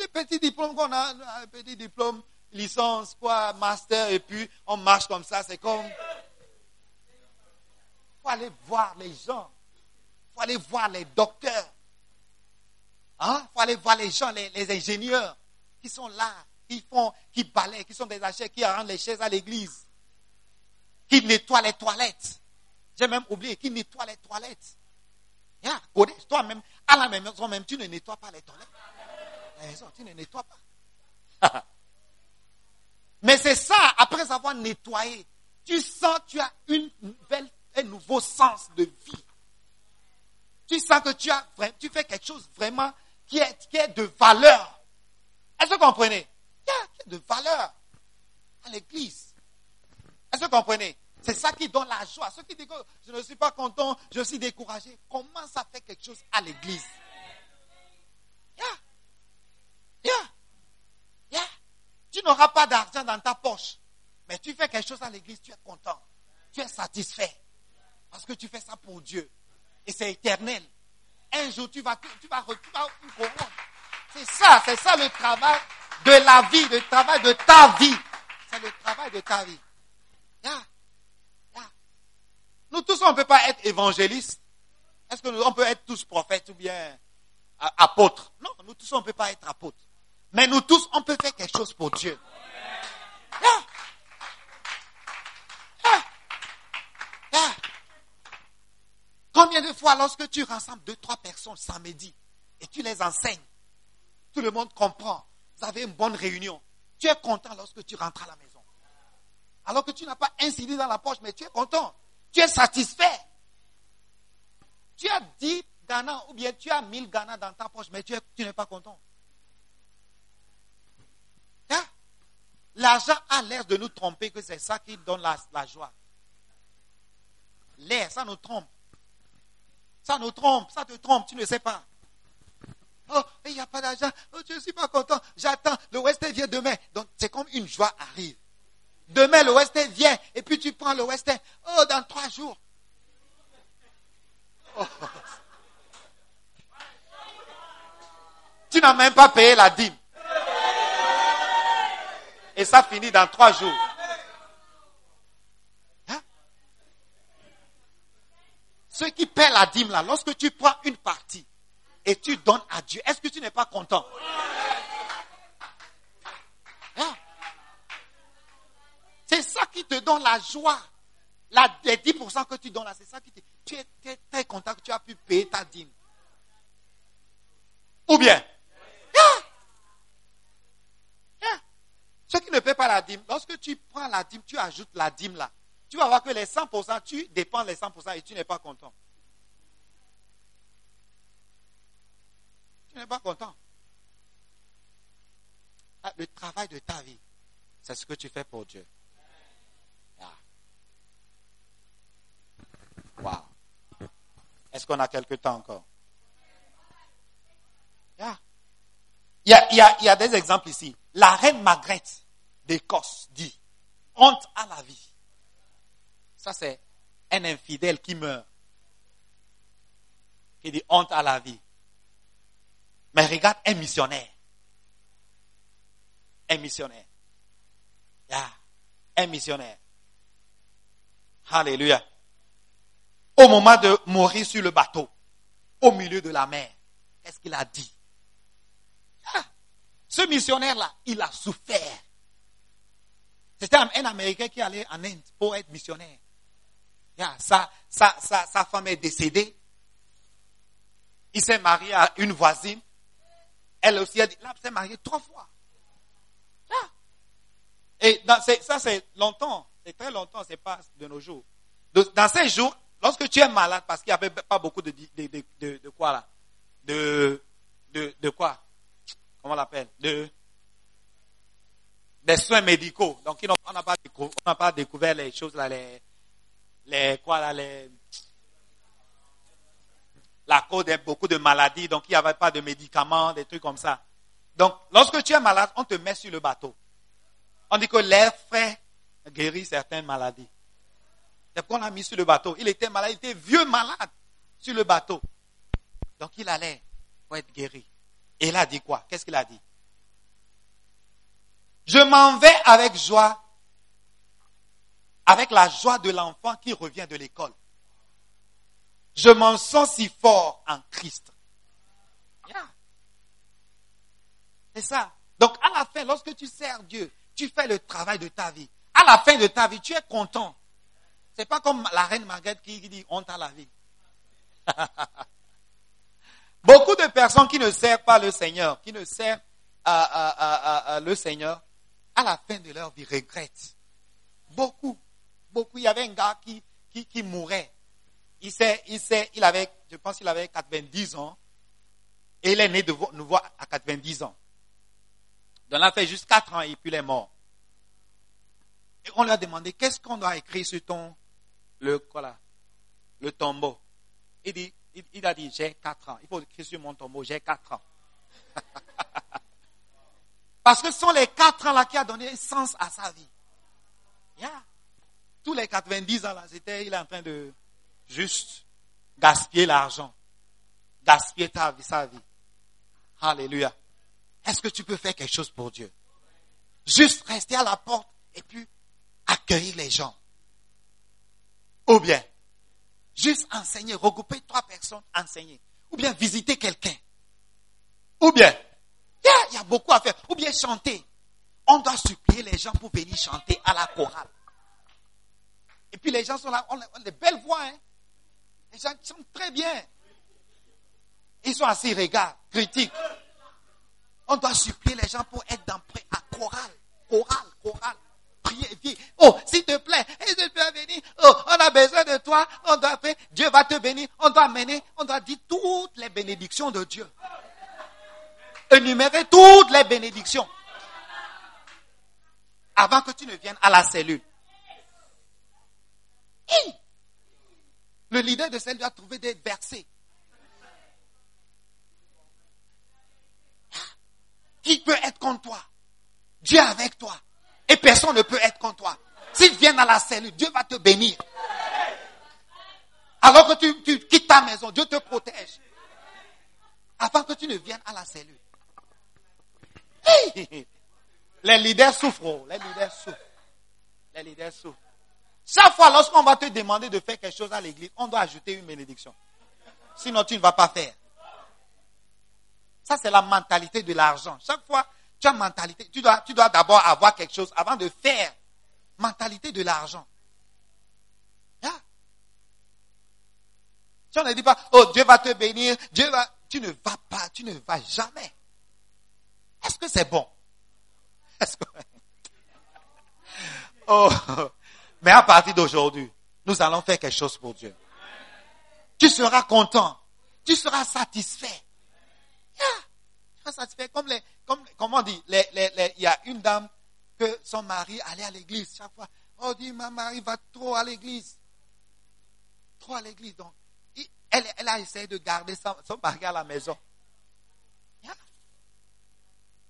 Les petits diplômes qu'on a, un petit diplôme, licence, quoi, master, et puis on marche comme ça, c'est comme. Il faut aller voir les gens. Il faut aller voir les docteurs. Il hein? faut aller voir les gens, les, les ingénieurs qui sont là qui font, qui balayent, qui sont des achats, qui rendent les chaises à l'église, qui nettoient les toilettes. J'ai même oublié, qui nettoient les toilettes. Yeah, toi-même, à la maison même, tu ne nettoies pas les toilettes. La tu ne nettoies pas. [LAUGHS] Mais c'est ça, après avoir nettoyé, tu sens, tu as une nouvelle, un nouveau sens de vie. Tu sens que tu as, tu fais quelque chose vraiment qui est, qui est de valeur. Est-ce que vous comprenez? Il y a de valeur à l'église. Est-ce que vous comprenez? C'est ça qui donne la joie. Ceux qui disent que je ne suis pas content, je suis découragé, comment ça fait quelque chose à l'église? Tu n'auras pas d'argent dans ta poche, mais tu fais quelque chose à l'église, tu es content. Tu es satisfait. Parce que tu fais ça pour Dieu. Et c'est éternel. Un jour, tu vas, tu vas, tu vas, C'est ça, c'est ça le travail de la vie, le travail de ta vie. C'est le travail de ta vie. Nous tous, on ne peut pas être évangélistes. Est-ce qu'on peut être tous prophètes ou bien apôtres? Non, nous tous, on ne peut pas être apôtres. Mais nous tous, on peut faire quelque chose pour Dieu. Combien de fois, lorsque tu rassembles deux, trois personnes samedi et tu les enseignes, tout le monde comprend vous avez une bonne réunion. Tu es content lorsque tu rentres à la maison. Alors que tu n'as pas un dans la poche, mais tu es content. Tu es satisfait. Tu as 10 Ghana ou bien tu as 1000 Ghana dans ta poche, mais tu, n'es pas content. Hein? L'argent a l'air de nous tromper que c'est ça qui donne la, joie. L'air, ça nous trompe. Ça nous trompe, ça te trompe, tu ne sais pas. Oh, il n'y a pas d'argent. Oh, je ne suis pas content. J'attends. Le Western vient demain. Donc, c'est comme une joie arrive. Demain, le Western vient. Et puis, tu prends le Western. Oh, dans trois jours. Oh. Tu n'as même pas payé la dîme. Et ça finit dans trois jours. Hein? Ceux qui paient la dîme là, lorsque tu prends une partie, et tu donnes à Dieu, est-ce que tu n'es pas content? C'est ça qui te donne la joie. La, les 10% que tu donnes là, c'est ça qui te... Tu es très, content que tu as pu payer ta dîme. Ou bien? Hein? Hein? Ceux qui ne paient pas la dîme, lorsque tu prends la dîme, tu ajoutes la dîme là. Tu vas voir que les 100%, tu dépends les 100% et tu n'es pas content. Tu n'es pas content. Ah, le travail de ta vie, c'est ce que tu fais pour Dieu. Ah. Wow. Est-ce qu'on a quelque temps encore? Il y a, des exemples ici. La reine Margaret d'Écosse dit, honte à la vie. Ça, c'est un infidèle qui meurt. Qui dit honte à la vie. Mais regarde un missionnaire. Un missionnaire. Un missionnaire. Alléluia. Au moment de mourir sur le bateau, au milieu de la mer, qu'est-ce qu'il a dit? Ah, Ce missionnaire-là, il a souffert. C'était un, Américain qui allait en Inde pour être missionnaire. Sa, femme est décédée. Il s'est marié à une voisine. Elle aussi a dit, là, s'est marié trois fois. Yeah. Et ça, c'est longtemps. C'est très longtemps, c'est pas de nos jours. Dans ces jours, lorsque tu es malade, parce qu'il n'y avait pas beaucoup de, de, de, quoi là? De, de, quoi? Comment on l'appelle? De, Des soins médicaux. Donc, on n'a pas, pas découvert les choses là, les, les quoi là, les, la cause de beaucoup de maladies, donc il n'y avait pas de médicaments, des trucs comme ça. Donc, lorsque tu es malade, on te met sur le bateau. On dit que l'air frais guérit certaines maladies. On l'a mis sur le bateau. Il était malade, il était vieux malade sur le bateau. Donc il allait pour être guéri. Et il a dit quoi? Qu'est-ce qu'il a dit? Je m'en vais avec joie, avec la joie de l'enfant qui revient de l'école. Je m'en sens si fort en Christ. Yeah. C'est ça. Donc à la fin, lorsque tu sers Dieu, tu fais le travail de ta vie. À la fin de ta vie, tu es content. C'est pas comme la reine Marguerite qui dit honte à la vie. [LAUGHS] Beaucoup de personnes qui ne servent pas le Seigneur, qui ne servent à- à- à le Seigneur, à la fin de leur vie regrettent. Beaucoup, beaucoup. Il y avait un gars qui, qui, qui mourait. Il, s'est, il, s'est, il avait, je pense qu'il avait 90 ans. Et il est né de nouveau à 90 ans. Donc, il a fait juste 4 ans et puis il est mort. Et on lui a demandé, qu'est-ce qu'on doit écrire sur ton, le, quoi là, le tombeau? Il dit, il, a dit, j'ai 4 ans. Il faut écrire sur mon tombeau, j'ai 4 ans. [LAUGHS] Parce que ce sont les 4 ans là qui a donné sens à sa vie. Tous les 90 ans là, c'était, il est en train de juste gaspiller l'argent. Gaspiller ta vie, sa vie. Alléluia. Est-ce que tu peux faire quelque chose pour Dieu? Juste rester à la porte et puis accueillir les gens. Ou bien, juste enseigner, regrouper trois personnes, enseigner. Ou bien visiter quelqu'un. Ou bien, il y, a, beaucoup à faire. Ou bien chanter. On doit supplier les gens pour venir chanter à la chorale. Et puis les gens sont là, on a des belles voix. Hein? Les gens chantent très bien. Ils sont assis, ils regardent, critiquent. On doit supplier les gens pour être dans à chorale. Chorale, chorale. Oh, s'il te plaît, est-ce venir? Oh, on a besoin de toi. On doit faire. Dieu va te bénir. On doit mener. On doit dire toutes les bénédictions de Dieu. Énumérer toutes les bénédictions. Avant que tu ne viennes à la cellule. Le leader de celle doit trouver des versets. Qui peut être contre toi Dieu avec toi. Et personne ne peut être contre toi. S'ils viennent à la cellule, Dieu va te bénir. Alors que tu, tu quittes ta maison, Dieu te protège. Avant que tu ne viennes à la cellule. Les leaders souffrent. oh. Les leaders souffrent. Les leaders souffrent. Chaque fois, lorsqu'on va te demander de faire quelque chose à l'église, on doit ajouter une bénédiction. Sinon, tu ne vas pas faire. Ça, c'est la mentalité de l'argent. Chaque fois, tu mentalité. Tu dois, tu dois d'abord avoir quelque chose avant de faire. Mentalité de l'argent. Si on ne dit pas, oh, Dieu va te bénir, Dieu va, tu ne vas pas, tu ne vas jamais. Est-ce que c'est bon? Est-ce que, [LAUGHS] oh, mais à partir d'aujourd'hui, nous allons faire quelque chose pour Dieu. Tu seras content. Tu seras satisfait. Satisfait. Comme les, comme, comment on dit, les, les, il y a une dame que son mari allait à l'église chaque fois. Oh, dit, ma mari va trop à l'église. Trop à l'église. Donc, il- elle, elle a essayé de garder son, son mari à la maison.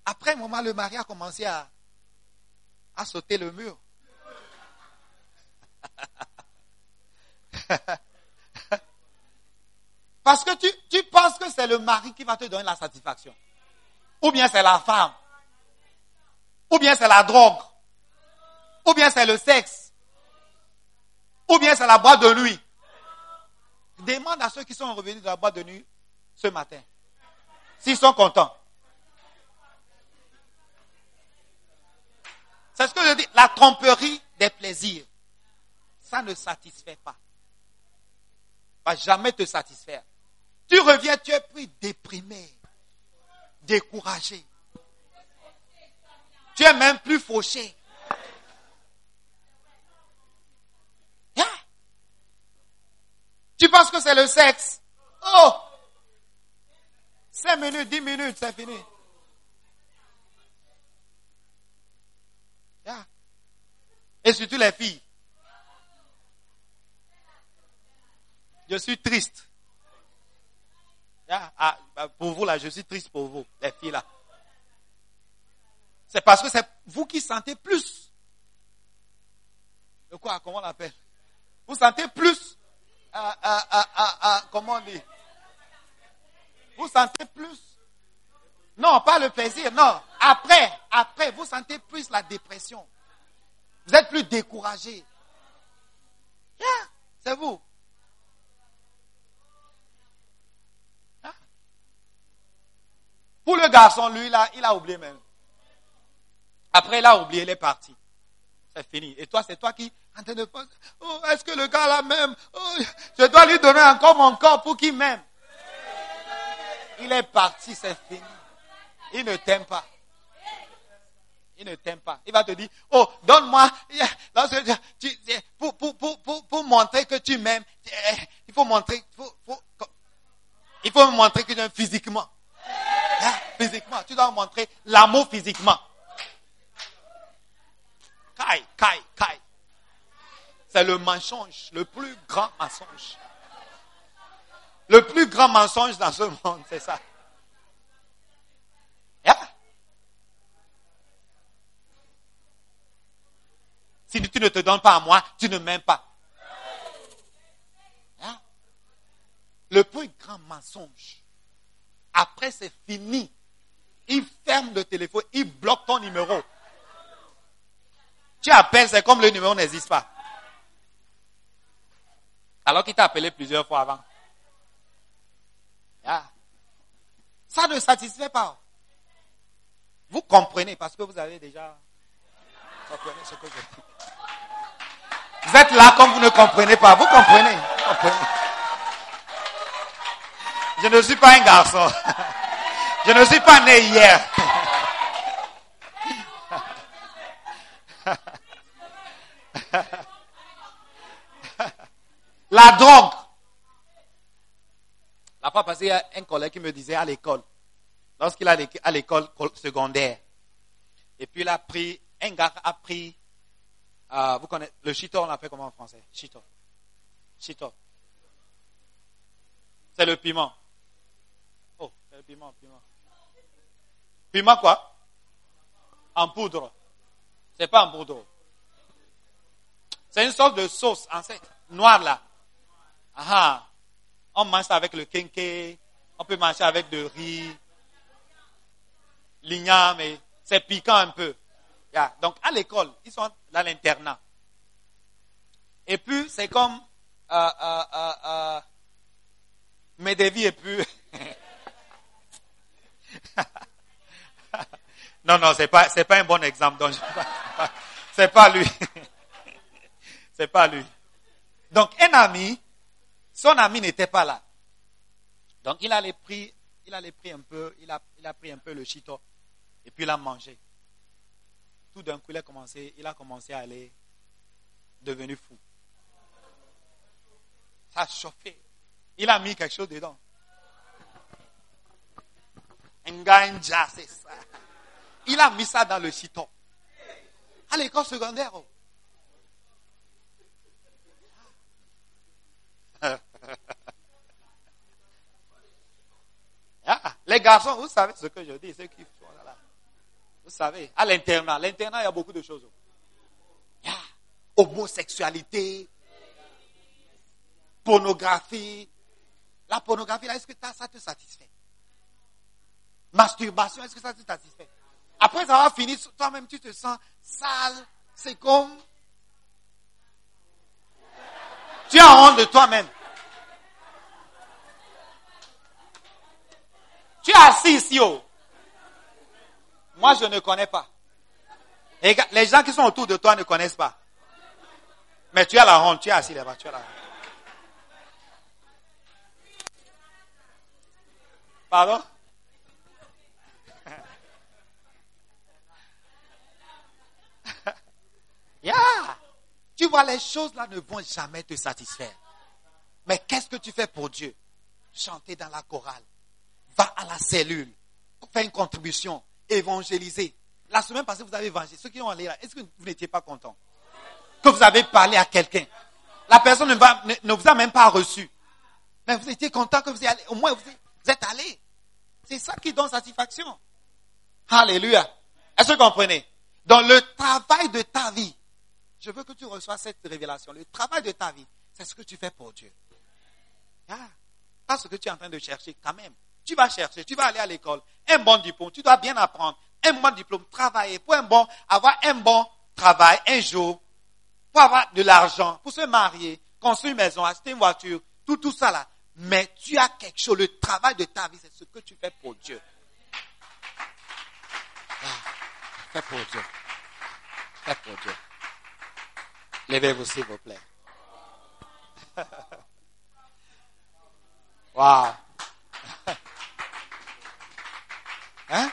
Après un moment, le mari a commencé à, à sauter le mur. [LAUGHS] Parce que tu, tu penses que c'est le mari qui va te donner la satisfaction. Ou bien c'est la femme. Ou bien c'est la drogue. Ou bien c'est le sexe. Ou bien c'est la boîte de nuit. Demande à ceux qui sont revenus de la boîte de nuit ce matin. S'ils sont contents. C'est ce que je dis. La tromperie des plaisirs. Ça ne satisfait pas. Va jamais te satisfaire. Tu reviens, tu es plus déprimé, découragé. Tu es même plus fauché. Tu penses que c'est le sexe? Oh! Cinq minutes, dix minutes, c'est fini. Et surtout les filles. Je suis triste. Ah, bah, pour vous là, je suis triste pour vous, les filles là. C'est parce que c'est vous qui sentez plus. De quoi Comment on l'appelle? Vous sentez plus. comment on dit? Vous sentez plus. Non, pas le plaisir, non. Après, après, vous sentez plus la dépression. Vous êtes plus découragé. c'est vous. Pour le garçon, lui, là, il a oublié même. Après, il a oublié, il est parti. C'est fini. Et toi, c'est toi qui en train de penser, oh, est-ce que le gars là m'aime oh, Je dois lui donner encore mon corps pour qu'il m'aime? Il est parti, c'est fini. Il ne t'aime pas. Il ne t'aime pas. Il va te dire, oh, donne-moi, pour, pour, pour, pour, montrer que tu m'aimes, il faut montrer, il faut me montrer que tu aimes physiquement. Hein? Physiquement. Tu dois montrer l'amour physiquement. Kai, kai, kai. C'est le mensonge, le plus grand mensonge. Le plus grand mensonge dans ce monde, c'est ça. Si tu ne te donnes pas à moi, tu ne m'aimes pas. Le plus grand mensonge. Après, c'est fini. Il ferme le téléphone, il bloque ton numéro. Tu appelles, c'est comme le numéro n'existe pas. Alors qu'il t'a appelé plusieurs fois avant. Ça ne satisfait pas. Vous comprenez parce que vous avez déjà comprenez ce que je dis. Vous êtes là comme vous ne comprenez pas. Vous comprenez. Vous comprenez. Je ne suis pas un garçon. Je ne suis pas né hier. La drogue. La fois passée, il y a un collègue qui me disait à l'école, lorsqu'il est à l'école secondaire, et puis il a pris, un gars a pris, euh, vous connaissez, le chito, on l'appelle comment en français? Chito. Chito. C'est le piment. Euh, piment, piment. Piment quoi? En poudre. C'est pas en poudre. C'est une sorte de sauce en fait, noire là. Ah, on mange ça avec le kenke. On peut manger avec de riz, l'igname, mais c'est piquant un peu. Donc à l'école, ils sont dans l'internat. Et puis c'est comme euh, euh, euh, et puis [LAUGHS] non, non, c'est pas, c'est pas un bon exemple. Donc, [LAUGHS] c'est pas lui. [LAUGHS] c'est pas lui. Donc, un ami, son ami n'était pas là. Donc, il allait pris, il allait pris un peu, il a, il a pris un peu le chito et puis il a mangé. Tout d'un coup, il a commencé, il a commencé à aller devenu fou. Ça a chauffé. Il a mis quelque chose dedans. Nganja, c'est ça. Il a mis ça dans le citon. À l'école secondaire. Oh. [LAUGHS] Ah, les garçons, vous savez ce que je dis, ceux qui. Vous savez, à l'internat, l'internat, il y a beaucoup de choses. Il y a homosexualité, pornographie. La pornographie, là, est-ce que ça te satisfait? Masturbation, est-ce que ça te satisfait Après avoir fini, toi-même, tu te sens sale. C'est comme... Tu as honte de toi-même. Tu es assis ici, oh. Moi, je ne connais pas. Les gens qui sont autour de toi ne connaissent pas. Mais tu as la honte, tu es assis là-bas, tu as la honte. Pardon? Tu vois, les choses là ne vont jamais te satisfaire. Mais qu'est-ce que tu fais pour Dieu? Chanter dans la chorale. Va à la cellule. Fais une contribution. Évangéliser. La semaine passée, vous avez évangélisé. Ceux qui ont allé là, est-ce que vous n'étiez pas content? Que vous avez parlé à quelqu'un. La personne ne, vous a même pas reçu. Mais vous étiez content que vous ayez allé. Au moins, vous êtes allé. C'est ça qui donne satisfaction. Alléluia. Est-ce que vous comprenez? Dans le travail de ta vie, je veux que tu reçois cette révélation. Le travail de ta vie, c'est ce que tu fais pour Dieu. Ah, pas ce que tu es en train de chercher quand même. Tu vas chercher, tu vas aller à l'école, un bon diplôme, tu dois bien apprendre, un bon diplôme, travailler pour un bon, avoir un bon travail un jour, pour avoir de l'argent, pour se marier, construire une maison, acheter une voiture, tout, tout ça là. Mais tu as quelque chose, le travail de ta vie, c'est ce que tu fais pour Dieu. Ah, fais pour Dieu. Fais pour Dieu. Levez-vous, s'il vous plaît. [LAUGHS] Wow. [LAUGHS] Hein?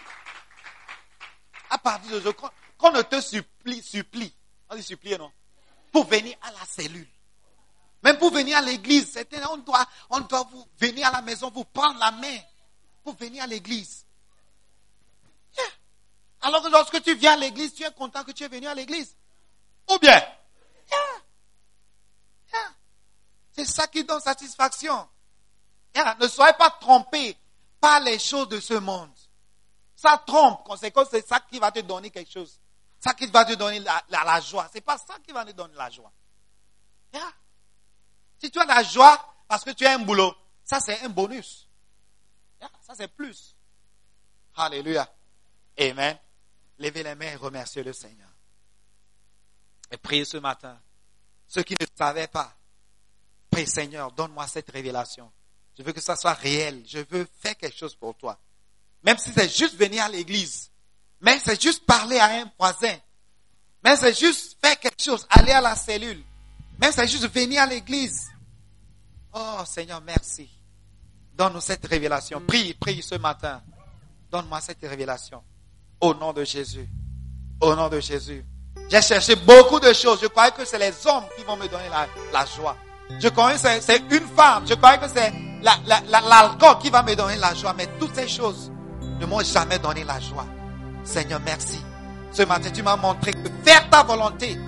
À partir de qu'on ne te supplie, supplie, on dit supplier, non? Pour venir à la cellule. Même pour venir à l'église. On doit, on doit vous venir à la maison, vous prendre la main pour venir à l'église. Alors que lorsque tu viens à l'église, tu es content que tu es venu à l'église. Ou bien, c'est ça qui donne satisfaction. Ne soyez pas trompés par les choses de ce monde. Ça trompe. Conséquence, c'est ça qui va te donner quelque chose. Ça qui va te donner la, la, la joie. C'est pas ça qui va te donner la joie. Si tu as la joie parce que tu as un boulot, ça c'est un bonus. Ça c'est plus. Alléluia. Amen. Levez les mains et remerciez le Seigneur. Et priez ce matin. Ceux qui ne savaient pas, Prie Seigneur, donne-moi cette révélation. Je veux que ça soit réel. Je veux faire quelque chose pour toi. Même si c'est juste venir à l'église. Même si c'est juste parler à un voisin. Même si c'est juste faire quelque chose, aller à la cellule. Même si c'est juste venir à l'église. Oh Seigneur, merci. Donne-nous cette révélation. Prie, prie ce matin. Donne-moi cette révélation. Au nom de Jésus. Au nom de Jésus. J'ai cherché beaucoup de choses. Je croyais que c'est les hommes qui vont me donner la, la joie. Je croyais que c'est une femme. Je croyais que c'est l'alcool qui va me donner la joie. Mais toutes ces choses ne m'ont jamais donné la joie. Seigneur, merci. Ce matin, tu m'as montré que faire ta volonté,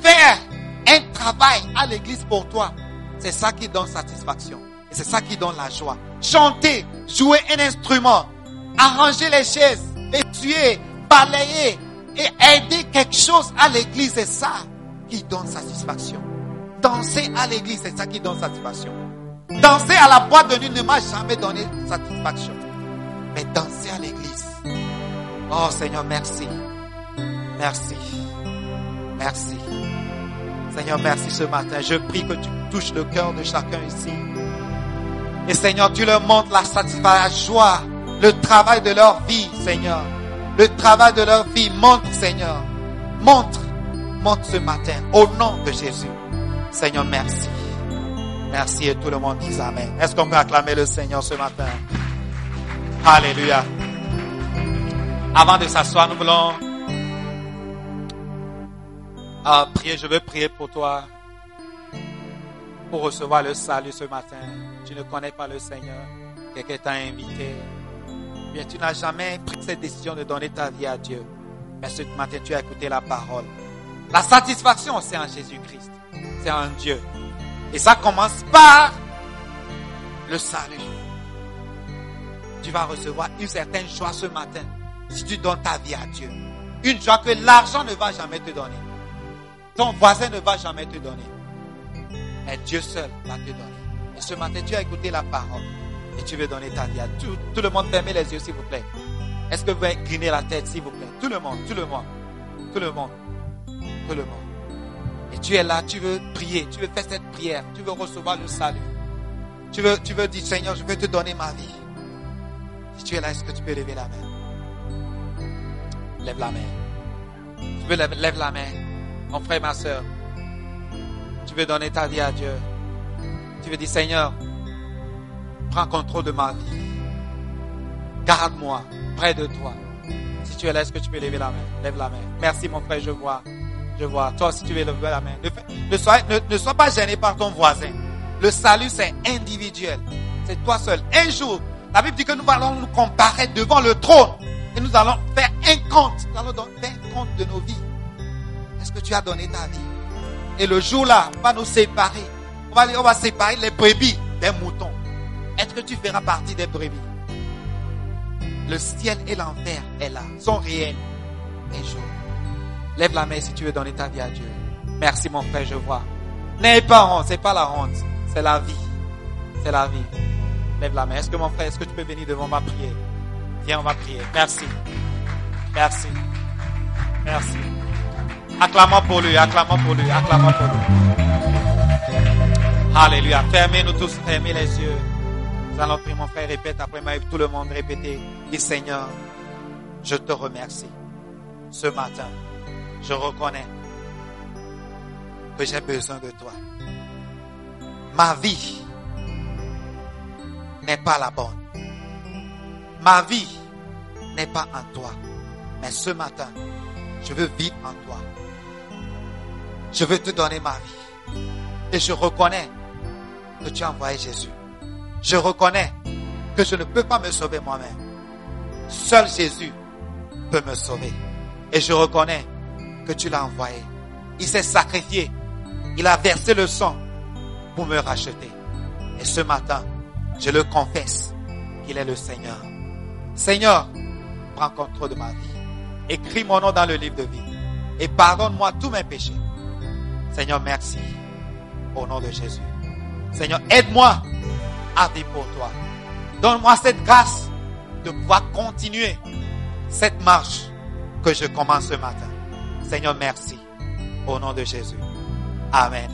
faire un travail à l'église pour toi, c'est ça qui donne satisfaction. Et c'est ça qui donne la joie. Chanter, jouer un instrument, arranger les chaises, essuyer, balayer et aider quelque chose à l'église, c'est ça qui donne satisfaction. Danser à l'église, c'est ça qui donne satisfaction. Danser à la boîte de nuit ne m'a jamais donné satisfaction. Mais danser à l'église. Oh Seigneur, merci. Merci. Merci. Seigneur, merci ce matin. Je prie que tu touches le cœur de chacun ici. Et Seigneur, tu leur montres la satisfaction, la joie, le travail de leur vie, Seigneur. Le travail de leur vie. Montre, Seigneur. Montre. Montre ce matin. Au nom de Jésus. Seigneur, merci. Merci et tout le monde dit Amen. Est-ce qu'on peut acclamer le Seigneur ce matin? Alléluia. Avant de s'asseoir, nous voulons ah, prier. Je veux prier pour toi pour recevoir le salut ce matin. Tu ne connais pas le Seigneur. Quelqu'un t'a invité. Bien, tu n'as jamais pris cette décision de donner ta vie à Dieu. Mais ce matin, tu as écouté la parole. La satisfaction, c'est en Jésus-Christ c'est un Dieu. Et ça commence par le salut. Tu vas recevoir une certaine joie ce matin. si tu donnes ta vie à Dieu. Une joie que l'argent ne va jamais te donner. Ton voisin ne va jamais te donner. Mais Dieu seul va te donner. Et ce matin, tu as écouté la parole et tu veux donner ta vie à tout. Tout le monde, fermez les yeux, s'il vous plaît. Est-ce que vous pouvez griner la tête, s'il vous plaît? Tout le monde, tout le monde, tout le monde, tout le monde. Tu es là, tu veux prier, tu veux faire cette prière, tu veux recevoir le salut. Tu veux, tu veux dire, Seigneur, je veux te donner ma vie. Si tu es là, est-ce que tu peux lever la main? Lève la main. Tu veux lève, lève la main. Mon frère, ma soeur. Tu veux donner ta vie à Dieu. Tu veux dire, Seigneur, prends contrôle de ma vie. Garde-moi près de toi. Si tu es là, est-ce que tu peux lever la main? Lève la main. Merci, mon frère, je vois. Je vois. Toi, si tu veux lever la main. Ne, sois, ne, ne sois pas gêné par ton voisin. Le salut, c'est individuel. C'est toi seul. Un jour, la Bible dit que nous allons nous comparer devant le trône. Et nous allons faire un compte. Nous allons faire un compte de nos vies. Est-ce que tu as donné ta vie? Et le jour-là, on va nous séparer. On va, on va séparer les brebis des moutons. Est-ce que tu feras partie des brebis? Le ciel et l'enfer est là, sont réels. Un jour. Lève la main si tu veux donner ta vie à Dieu. Merci mon frère, je vois. N'ayez pas honte, c'est pas la honte, c'est la vie. C'est la vie. Lève la main. Est-ce que mon frère, est-ce que tu peux venir devant ma prière? Viens, on va prier. Merci. Merci. Merci. Acclamons pour lui, acclamons pour lui, acclamons pour lui. Alléluia. Fermez-nous tous, fermez les yeux. Nous allons prier, mon frère, répète après moi, tout le monde répétez. Dis Seigneur, je te remercie. Ce matin, je reconnais que j'ai besoin de toi. Ma vie n'est pas la bonne. Ma vie n'est pas en toi. Mais ce matin, je veux vivre en toi. Je veux te donner ma vie. Et je reconnais que tu as envoyé Jésus. Je reconnais que je ne peux pas me sauver moi-même. Seul Jésus peut me sauver. Et je reconnais que tu l'as envoyé. Il s'est sacrifié. Il a versé le sang pour me racheter. Et ce matin, je le confesse qu'il est le Seigneur. Seigneur, prends contrôle de ma vie. Écris mon nom dans le livre de vie. Et pardonne-moi tous mes péchés. Seigneur, merci. Au nom de Jésus. Seigneur, aide-moi à vivre pour toi. Donne-moi cette grâce de pouvoir continuer cette marche que je commence ce matin. Seigneur, merci. Au nom de Jésus. Amen.